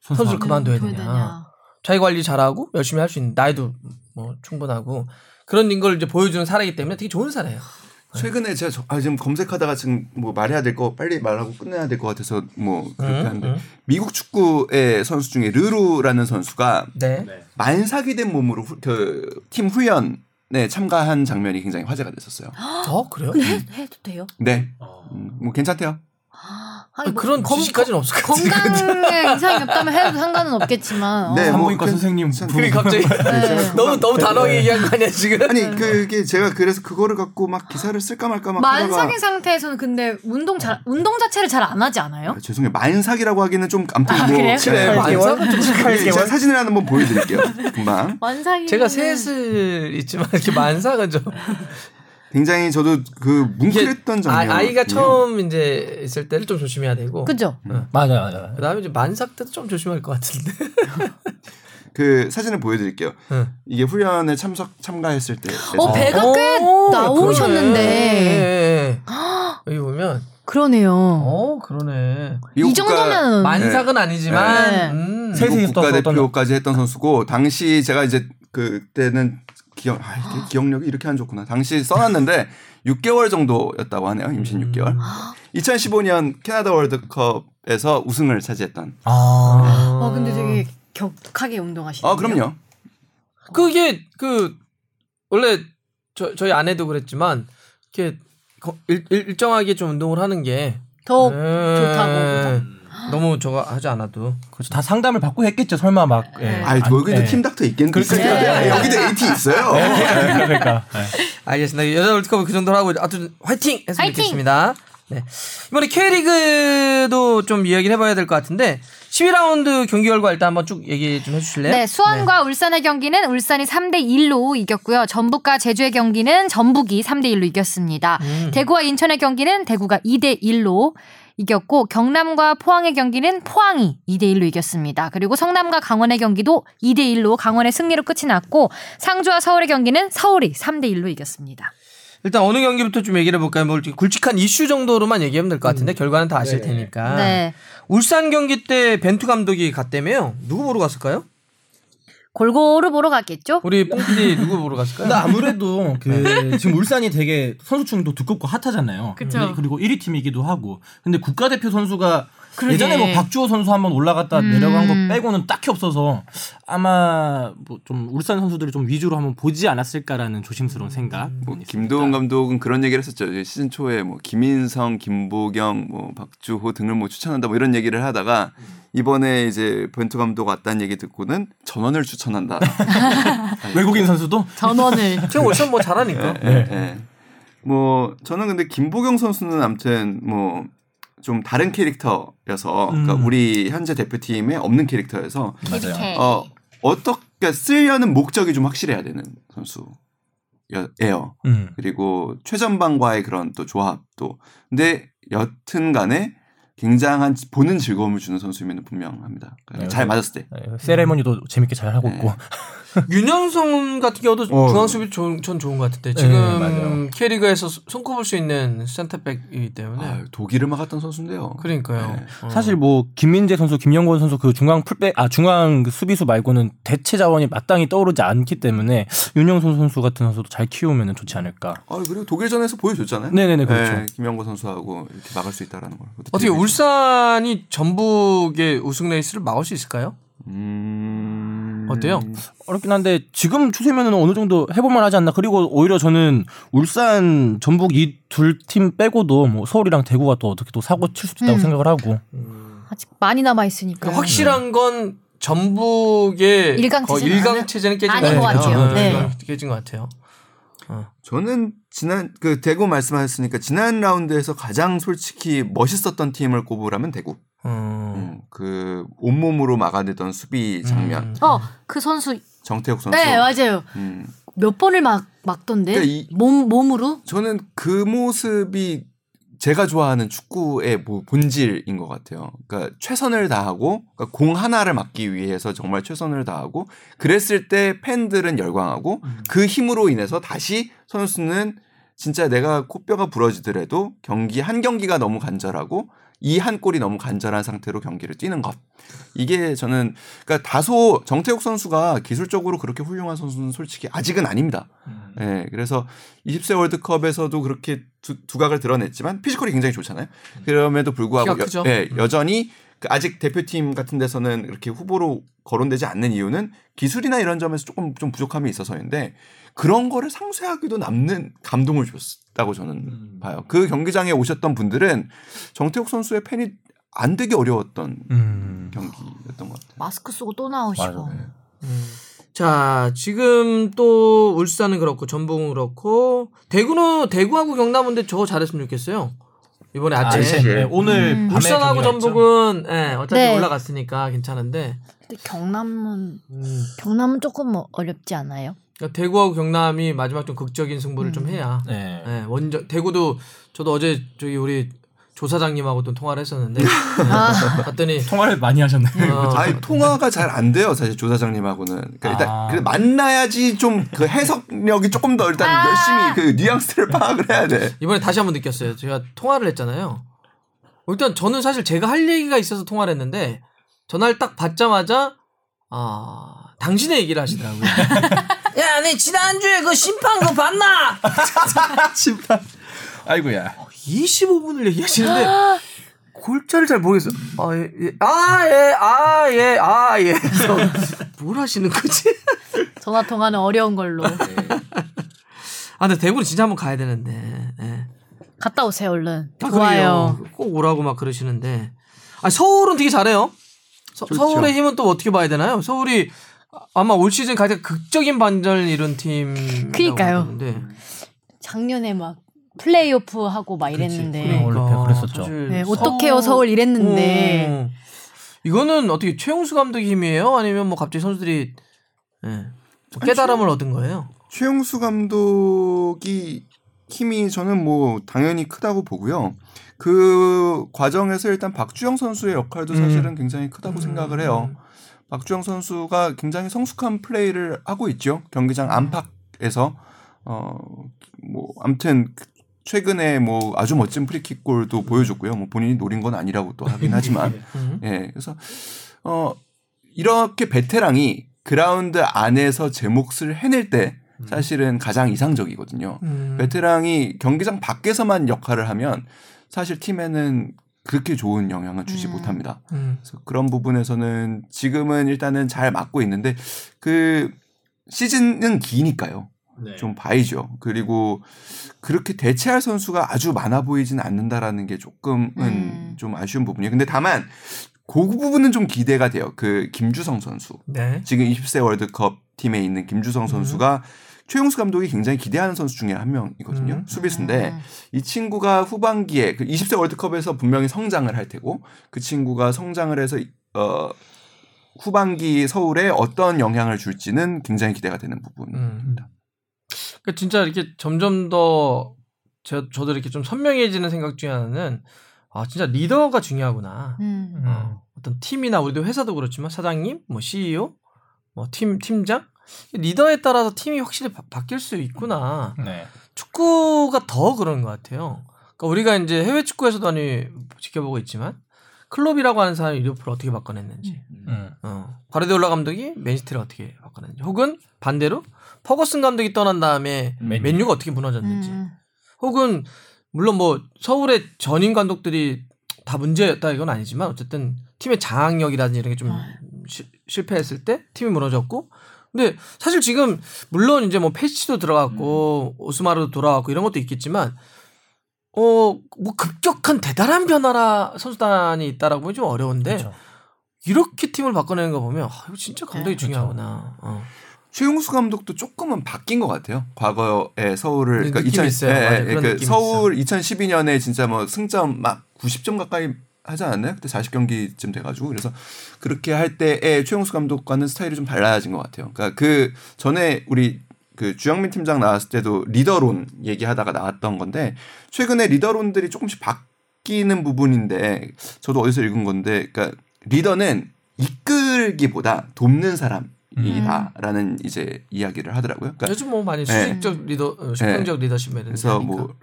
선수를 그만둬야 되냐. 자기 관리 잘하고 열심히 할 수 있는 나이도 뭐 충분하고 그런 걸 이제 보여주는 사례이기 때문에 되게 좋은 사례예요. 최근에 제가 저- 아, 지금 검색하다가 지금 뭐 말해야 될 거 빨리 말하고 끝내야 될 것 같아서 뭐 그렇게 음, 하는데 음. 미국 축구의 선수 중에 르루라는 선수가 네. 만삭이 된 몸으로 그팀 후연에 참가한 장면이 굉장히 화제가 됐었어요. 어 그래요? 해, 해도 돼요? 네, 어. 음, 뭐 괜찮대요. 아니, 뭐 그런 검- 지식까지는 없을 것 같은데. 건강에 이상이 없다면 해도 상관은 없겠지만. 네, 어. 뭐 산부인과 그- 선생님 참- 부르고. 갑자기 네. 너무 너무 단호하게 얘기한 거 아니야 지금? 아니 그게 제가 그래서 그거를 갖고 막 기사를 쓸까 말까 막 만삭인 상태에서는 근데 운동 잘 운동 자체를 잘 안 하지 않아요? 아, 죄송해요 만삭이라고 하기는 좀 아무튼 아, 뭐 그래요? 네, 만삭은 좀 네, 제가 사진을 하나 한번 보여드릴게요. 금방 만삭이 제가 셋을 있지만 이렇게 만삭은 좀 굉장히 저도 그 뭉클했던 장면. 아, 아이가 처음 이제 있을 때를 좀 조심해야 되고 그죠? 맞아요, 맞아요. 그다음에 이제 만삭 때도 좀 조심할 것 같은데. 그 사진을 보여드릴게요. 응. 이게 훈련에 참석 참가했을 때. 어 배가 꽤 오, 나오셨는데 그러네. 여기 보면 그러네요. 어 그러네. 이 정도면 만삭은 아니지만 네. 음. 있었던 국가대표까지 했던 선수고 당시 제가 이제 그때는 기억 아, 이게 기억력이 이렇게 안 좋구나. 당시 써놨는데 6개월 정도였다고 하네요. 임신 음. 6개월. 2015년 캐나다 월드컵에서 우승을 차지했던. 아. 어 근데 되게 격하게 운동하시네요. 아 그럼요. 그게 그 원래 저 저희 아내도 그랬지만 이렇게 거- 일, 일, 일 정하게 좀 운동을 하는 게더 예, 좋다고. 너무 저거 하지 않아도 그렇죠. 다 상담을 받고 했겠죠. 설마 막. 예. 네. 아이 여기도 예. 팀 닥터 있겠는데. 그러니까. 네, 여기도 AT 있어요. 그러니까. 예. 알겠습니다. 여자 월드컵 그 정도로 하고 하여튼 화이팅 했으면 화이팅! 좋겠습니다. 네. 이번에 K리그도 좀 이야기를 해봐야 될 것 같은데 12라운드 경기 결과 일단 한번 쭉 얘기 좀 해주실래요? 네, 수원과 울산의 경기는 울산이 3대 1로 이겼고요. 전북과 제주의 경기는 전북이 3대 1로 이겼습니다. 음. 대구와 인천의 경기는 대구가 2대 1로 이겼고 경남과 포항의 경기는 포항이 2대 1로 이겼습니다. 그리고 성남과 강원의 경기도 2대 1로 강원의 승리로 끝이 났고 상주와 서울의 경기는 서울이 3대 1로 이겼습니다. 일단 어느 경기부터 좀 얘기를 해볼까요? 뭐 굵직한 이슈 정도로만 얘기하면 될 것 같은데 결과는 다 아실 테니까. 네. 울산 경기 때 벤투 감독이 갔다며요? 누구 보러 갔을까요? 골고루 보러 갔겠죠? 우리 뽕PD 누구 보러 갔을까요? 근데 아무래도 그 지금 울산이 되게 선수층도 두껍고 핫하잖아요. 그쵸. 근데 그리고 1위 팀이기도 하고. 근데 국가대표 선수가 그러게. 예전에 뭐 박주호 선수 한번 올라갔다 음. 내려간 거 빼고는 딱히 없어서 아마 뭐 좀 울산 선수들이 좀 위주로 한번 보지 않았을까라는 조심스러운 생각. 뭐 김도훈 감독은 그런 얘기를 했었죠. 이제 시즌 초에 뭐 김인성, 김보경, 뭐 박주호 등을 뭐 추천한다 뭐 이런 얘기를 하다가 이번에 이제 벤투 감독 왔다는 얘기 듣고는 전원을 추천한다. 외국인 선수도 전원을 지금 울산 뭐 잘하니까. 예, 예. 뭐 저는 근데 김보경 선수는 아무튼 뭐 좀 다른 캐릭터여서 그러니까 음. 우리 현재 대표팀에 없는 캐릭터여서 맞아요. 어 어떻게 쓰려는 목적이 좀 확실해야 되는 선수예요. 음. 그리고 최전방과의 그런 또 조합도. 근데 여튼간에 굉장한 보는 즐거움을 주는 선수이면 분명합니다. 네, 잘 네. 맞았을 때. 네, 세레머니도 재밌게 잘 하고 네. 있고. 윤영성 같은 경우도 어. 중앙 수비 좋은, 전 좋은 것 같은데 네, 지금 맞아요. K리그에서 손꼽을 수 있는 센터백이기 때문에 아유, 독일을 막았던 선수인데요. 그러니까요. 네. 어. 사실 뭐 김민재 선수, 김영권 선수 그 중앙 풀백 아 중앙 그 수비수 말고는 대체 자원이 마땅히 떠오르지 않기 때문에 윤영선 선수 같은 선수도 잘 키우면 좋지 않을까. 아 그리고 독일전에서 보여줬잖아요. 네네네 그렇죠. 네, 김영거 선수하고 이렇게 막을 수 있다라는 걸. 어떻게 울산이 전북의 우승 레이스를 막을 수 있을까요? 음... 어때요? 어렵긴 한데 지금 추세면은 어느 정도 해볼만 하지 않나. 그리고 오히려 저는 울산, 전북 이 둘 팀 빼고도 뭐 서울이랑 대구가 또 어떻게 또 사고 칠 수도 있다고 음. 생각을 하고. 아직 많이 남아 있으니까. 그 확실한 건 전북의 일강 체제는 일강 체제는 깨진 아닌 것것 같아요. 네. 일강 깨진 것 같아요. 저는 지난 그 대구 말씀하셨으니까 지난 라운드에서 가장 솔직히 멋있었던 팀을 꼽으라면 대구. 음. 음, 그 온몸으로 막아내던 수비 장면. 음. 어, 그 선수. 정태욱 선수. 네, 맞아요. 음, 몇 번을 막 막던데. 그러니까 이- 몸 몸으로. 저는 그 모습이 제가 좋아하는 축구의 뭐 본질인 것 같아요. 그러니까 최선을 다하고 그러니까 공 하나를 막기 위해서 정말 최선을 다하고 그랬을 때 팬들은 열광하고 그 힘으로 인해서 다시 선수는 진짜 내가 코뼈가 부러지더라도 경기 한 경기가 너무 간절하고 이 한 골이 너무 간절한 상태로 경기를 뛰는 것. 이게 저는 그러니까 다소 정태욱 선수가 기술적으로 그렇게 훌륭한 선수는 솔직히 아직은 아닙니다. 예, 그래서 20세 월드컵에서도 그렇게 두, 두각을 드러냈지만 피지컬이 굉장히 좋잖아요. 그럼에도 불구하고 크죠. 예, 여전히 그 아직 대표팀 같은 데서는 이렇게 후보로 거론되지 않는 이유는 기술이나 이런 점에서 조금 좀 부족함이 있어서인데 그런 거를 상쇄하기도 남는 감동을 줬다고 저는 봐요. 그 경기장에 오셨던 분들은 정태욱 선수의 팬이 안 되기 어려웠던 음. 경기였던 것 같아요. 마스크 쓰고 또 나오시고. 맞아요. 자, 지금 또 울산은 그렇고 전북은 그렇고 대구는 대구하고 경남인데 저거 잘했으면 좋겠어요. 이번에 아침에 아침, 네, 오늘 음. 밤에 울산하고. 전북은 예, 어차피 네. 올라갔으니까 괜찮은데 근데 경남은 음, 경남은 조금 뭐 어렵지 않아요? 그러니까 대구하고 경남이 마지막 좀 극적인 승부를 좀 해야 네. 예, 원정 대구도 저도 어제 저기 우리 조사장님하고 또 통화를 했었는데 아, 봤더니 통화를 많이 하셨네. 어, 아니 통화가 잘 안 돼요 사실 조사장님하고는 그러니까 일단 아. 그래, 만나야지 좀 그 해석력이 조금 더 일단 아. 열심히 그 뉘앙스를 파악을 해야 돼. 이번에 다시 한번 느꼈어요. 제가 통화를 했잖아요. 일단 저는 사실 제가 할 얘기가 있어서 통화를 했는데 전화를 딱 받자마자 아 당신의 얘기를 하시더라고요. 야, 내 지난주에 그 심판 그거 봤나? 심판. 아이고야. 25분을 얘기하시는데 골자를 잘 모르겠어요. 아, 예, 예. 아, 예, 아, 예, 아, 예. 그래서 뭘 하시는 거지? 전화 통화는 어려운 걸로. 아, 근데 대구는 진짜 한번 가야 되는데. 예. 갔다 오세요, 얼른. 아, 좋아요. 그래요. 꼭 오라고 막 그러시는데. 아, 서울은 되게 잘해요. 서, 좋죠. 울의 힘은 또 어떻게 봐야 되나요? 서울이 아마 올 시즌 가장 극적인 반전을 이룬 팀. 그니까요. 작년에 막 플레이오프 하고 막 이랬는데. 그러니까 그랬었죠. 네, 어떡해요, 서울 이랬는데. 어. 이거는 어떻게 최용수 감독의 힘이에요? 아니면 뭐 갑자기 선수들이 예. 뭐 깨달음을 얻은 거예요? 최용수 감독이 힘이 저는 뭐 당연히 크다고 보고요. 그 과정에서 일단 박주영 선수의 역할도 음. 사실은 굉장히 크다고 생각을 해요. 박주영 선수가 굉장히 성숙한 플레이를 하고 있죠. 경기장 안팎에서 어 뭐 아무튼 그 최근에 뭐 아주 멋진 프리킥 골도 보여줬고요. 뭐 본인이 노린 건 아니라고 또 하긴 하지만 음. 예. 그래서 어 이렇게 베테랑이 그라운드 안에서 제 몫을 해낼 때 사실은 가장 이상적이거든요. 음. 베테랑이 경기장 밖에서만 역할을 하면 사실 팀에는 그렇게 좋은 영향을 주지 음. 못합니다. 음. 그래서 그런 부분에서는 지금은 일단은 잘 맞고 있는데 그 시즌은 기니까요. 네. 좀 봐야죠. 그리고 그렇게 대체할 선수가 아주 많아 보이진 않는다라는 게 조금은 음. 좀 아쉬운 부분이에요. 근데 다만 그 부분은 좀 기대가 돼요. 그 김주성 선수. 네. 지금 20세 월드컵 팀에 있는 김주성 선수가 최용수 감독이 굉장히 기대하는 선수 중에 한 명이거든요. 음. 수비수인데 음. 이 친구가 후반기에 그 20세 월드컵에서 분명히 성장을 할 테고 그 친구가 성장을 해서 어 후반기 서울에 어떤 영향을 줄지는 굉장히 기대가 되는 부분입니다. 그러니까 진짜 이렇게 점점 더 저, 저도 이렇게 좀 선명해지는 생각 중에 하나는 아 진짜 리더가 중요하구나. 음. 어, 어떤 팀이나 우리도 회사도 그렇지만 사장님, 뭐 CEO, 뭐 팀 팀장 리더에 따라서 팀이 확실히 바, 바뀔 수 있구나. 네. 축구가 더 그런 것 같아요. 그러니까 우리가 이제 해외 축구에서도 많이 지켜보고 있지만 클럽이라고 하는 사람이 리버풀을 어떻게 바꿔냈는지, 음. 어, 과르디올라 감독이 맨시티를 어떻게 바꿔냈는지, 혹은 반대로 퍼거슨 감독이 떠난 다음에 맨유. 맨유가 어떻게 무너졌는지, 음. 혹은 물론 뭐 서울의 전임 감독들이 다 문제였다 이건 아니지만 어쨌든 팀의 장악력이라든지 이런 게좀 아. 실패했을 때 팀이 무너졌고 근데 사실 지금 물론 이제 뭐 페시도 들어갔고 오스마르도 돌아왔고 이런 것도 있겠지만 어 뭐 급격한 대단한 변화라 선수단이 있다라고 보면 좀 어려운데 그렇죠. 이렇게 팀을 바꿔내는 거 보면 아, 이거 진짜 감독이 네, 중요하구나. 어. 최용수 감독도 조금은 바뀐 것 같아요. 과거에 서울을 네, 그러니까 느낌이 2000 있어요. 예, 맞아요. 예, 그 서울 2012년에 진짜 뭐 승점 막 90점 가까이 하지 않았나요? 그때 40경기쯤 돼가지고 그래서 그렇게 할 때의 최용수 감독과는 스타일이 좀 달라진 것 같아요. 그러니까 그 전에 우리 그 주영민 팀장 나왔을 때도 리더론 얘기하다가 나왔던 건데 최근에 리더론들이 조금씩 바뀌는 부분인데 저도 어디서 읽은 건데 그러니까 리더는 이끌기보다 돕는 사람 이다라는 이제 이야기를 하더라고요. 그러니까 요즘 뭐 많이 네. 수직적 리더, 어, 수평적 리더십에 대해서 그래서 뭐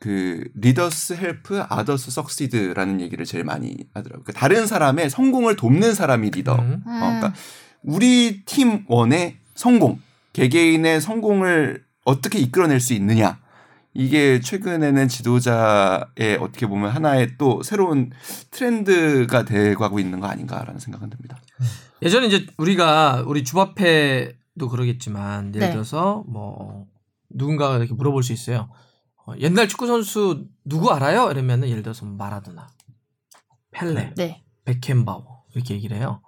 그 leaders help others succeed라는 얘기를 제일 많이 하더라고요. 그러니까 다른 사람의 성공을 돕는 사람이 리더. 음. 어, 그러니까 우리 팀원의 성공, 개개인의 성공을 어떻게 이끌어낼 수 있느냐. 이게 최근에는 지도자의 어떻게 보면 하나의 또 새로운 트렌드가 돼가고 있는 거 아닌가라는 생각은 듭니다. 예전에 이제 우리가 우리 주바페도 그러겠지만 예를 네. 들어서 뭐 누군가가 이렇게 물어볼 수 있어요. 어, 옛날 축구 선수 누구 알아요? 이러면은 예를 들어서 뭐 마라도나, 펠레, 네. 베켄바워 이렇게 얘기를 해요.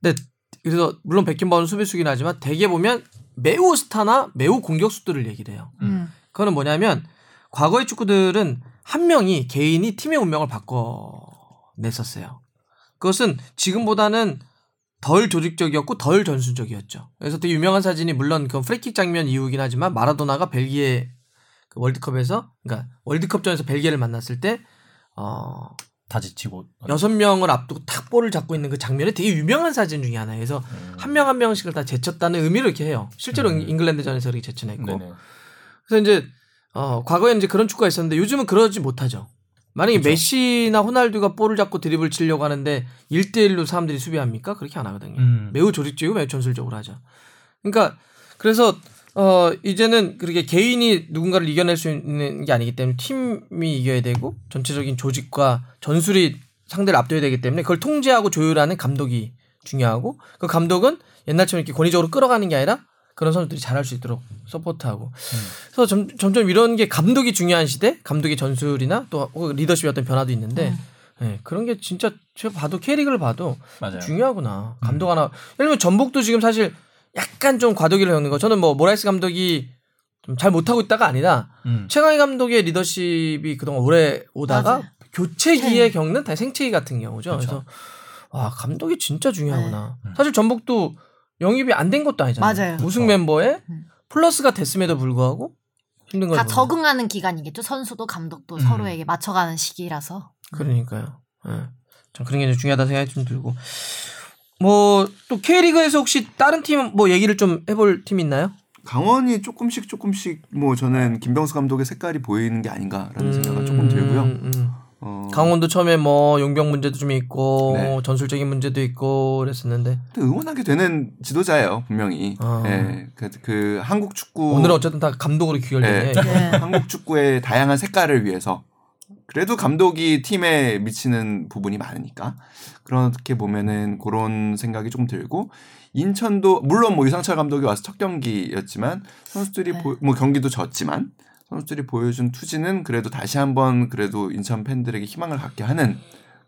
근데 그래서 물론 베켄바워는 수비수긴 하지만 대개 보면 매우 스타나 매우 공격수들을 얘기를 해요. 음. 그거는 뭐냐면 과거의 축구들은 한 명이 개인이 팀의 운명을 바꿔냈었어요. 그것은 지금보다는 덜 조직적이었고 덜 전술적이었죠. 그래서 되게 유명한 사진이 물론 그 프리킥 장면 이후긴 하지만 마라도나가 벨기에 그 월드컵에서 그러니까 월드컵전에서 벨기에를 만났을 때 어, 다 지치고 여섯 명을 앞두고 탁 볼을 잡고 있는 그 장면이 되게 유명한 사진 중에 하나예요. 그래서 음. 한명 한 명씩을 다 제쳤다는 의미로 이렇게 해요. 실제로 음. 잉글랜드전에서 이렇게 제쳐냈고. 네네. 그래서 이제 어 과거에 이제 그런 축구가 있었는데 요즘은 그러지 못하죠. 만약에 그쵸. 메시나 호날두가 볼을 잡고 드리블 치려고 하는데 1대1로 사람들이 수비합니까? 그렇게 안 하거든요. 음. 매우 조직적이고 매우 전술적으로 하죠. 그러니까 그래서 어 이제는 그렇게 개인이 누군가를 이겨낼 수 있는 게 아니기 때문에 팀이 이겨야 되고 전체적인 조직과 전술이 상대를 압도해야 되기 때문에 그걸 통제하고 조율하는 감독이 중요하고 그 감독은 옛날처럼 이렇게 권위적으로 끌어가는 게 아니라 그런 선수들이 잘할 수 있도록 support하고 그래서 점, 점점 이런 게 감독이 중요한 시대 감독의 전술이나 또 리더십의 어떤 변화도 있는데 예, 그런 게 진짜 제가 봐도 K리그를 봐도 맞아요. 중요하구나. 감독 하나. 예를 들면 전북도 지금 사실 약간 좀 과도기를 겪는 거. 저는 뭐 모라이스 감독이 좀 잘 못하고 있다가 아니라 음. 최강희 감독의 리더십이 그동안 오래 오다가 맞아요. 교체기에 네. 겪는 다 생체기 같은 경우죠. 그쵸. 그래서 와 감독이 진짜 중요하구나. 네. 음. 사실 전북도 영입이 안 된 것도 아니잖아요. 맞아요. 우승 그쵸. 멤버에 음. 플러스가 됐음에도 불구하고 힘든 걸 다. 적응하는 기간이겠죠. 선수도 감독도 음. 서로에게 맞춰가는 시기라서. 그러니까요. 예. 전 그런 게 좀 중요하다 생각이 좀 들고. 뭐 또 K리그에서 혹시 다른 팀 뭐 얘기를 좀 해볼 팀 있나요? 강원이 조금씩 조금씩 뭐 저는 김병수 감독의 색깔이 보이는 게 아닌가라는 생각은 조금 음, 들고요. 음. 어, 강원도 처음에 뭐 용병 문제도 좀 있고 네. 전술적인 문제도 있고 그랬었는데 또 응원하게 되는 지도자예요 분명히. 아. 예, 그, 그 한국 축구 오늘은 어쨌든 다 감독으로 귀결되네. 네. 네. 한국 축구의 다양한 색깔을 위해서 그래도 감독이 팀에 미치는 부분이 많으니까 그렇게 보면은 그런 생각이 좀 들고 인천도 물론 뭐 유상철 감독이 와서 첫 경기였지만 선수들이 보- 뭐 경기도 졌지만 선수들이 보여준 투지는 그래도 다시 한번 그래도 인천 팬들에게 희망을 갖게 하는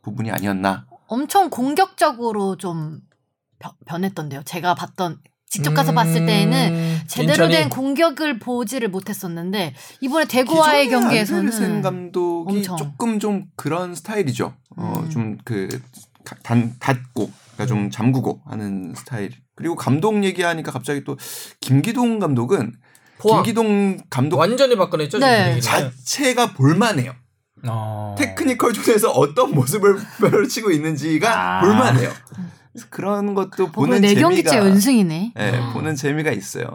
부분이 아니었나. 엄청 공격적으로 좀 변- 변했던데요. 제가 봤던 직접 가서 봤을 때에는 음, 제대로 인천이 된 공격을 보지를 못했었는데 이번에 대구와의 경기에서는 감독이 엄청. 조금 좀 그런 스타일이죠. 어, 음. 좀그 닫고 그러니까 음. 좀 잠그고 하는 스타일. 그리고 감독 얘기하니까 갑자기 또 김기동 감독은 포항 김기동 감독 완전히 바꿔냈죠. 네. 자체가 볼만해요. 어. 테크니컬 존에서 어떤 모습을 펼치고 있는지가 아. 볼만해요. 그런 것도 보는 네 재미가 경기째 연승이네. 예, 보는 재미가 있어요.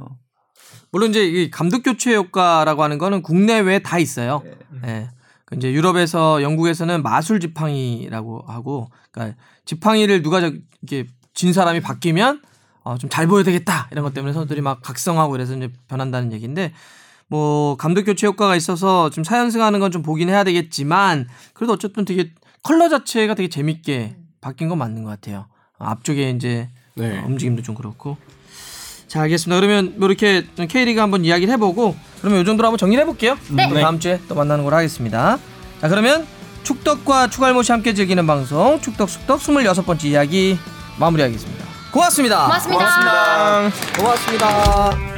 물론 이제 이 감독 교체 효과라고 하는 거는 국내외에 다 있어요. 네. 예. 그 이제 유럽에서 영국에서는 마술 지팡이라고 하고, 그러니까 지팡이를 누가 저- 이렇게 진 사람이 바뀌면 어, 좀 잘 보여야 되겠다 이런 것 때문에 선수들이 막 각성하고 그래서 이제 변한다는 얘기인데 뭐 감독 교체 효과가 있어서 좀 사연승하는 건 좀 보긴 해야 되겠지만 그래도 어쨌든 되게 컬러 자체가 되게 재밌게 바뀐 건 맞는 것 같아요. 앞쪽에 이제 네. 어, 움직임도 좀 그렇고. 자, 알겠습니다. 그러면 뭐 이렇게 K리그 한번 이야기를 해보고 그러면 이 정도로 한번 정리를 해볼게요. 네. 또 다음 주에 또 만나는 걸로 하겠습니다. 자, 그러면 축덕과 추갈못이 함께 즐기는 방송 축덕 숙덕 26번째 이야기 마무리하겠 습니다. 고맙습니다. 고맙습니다. 고맙습니다.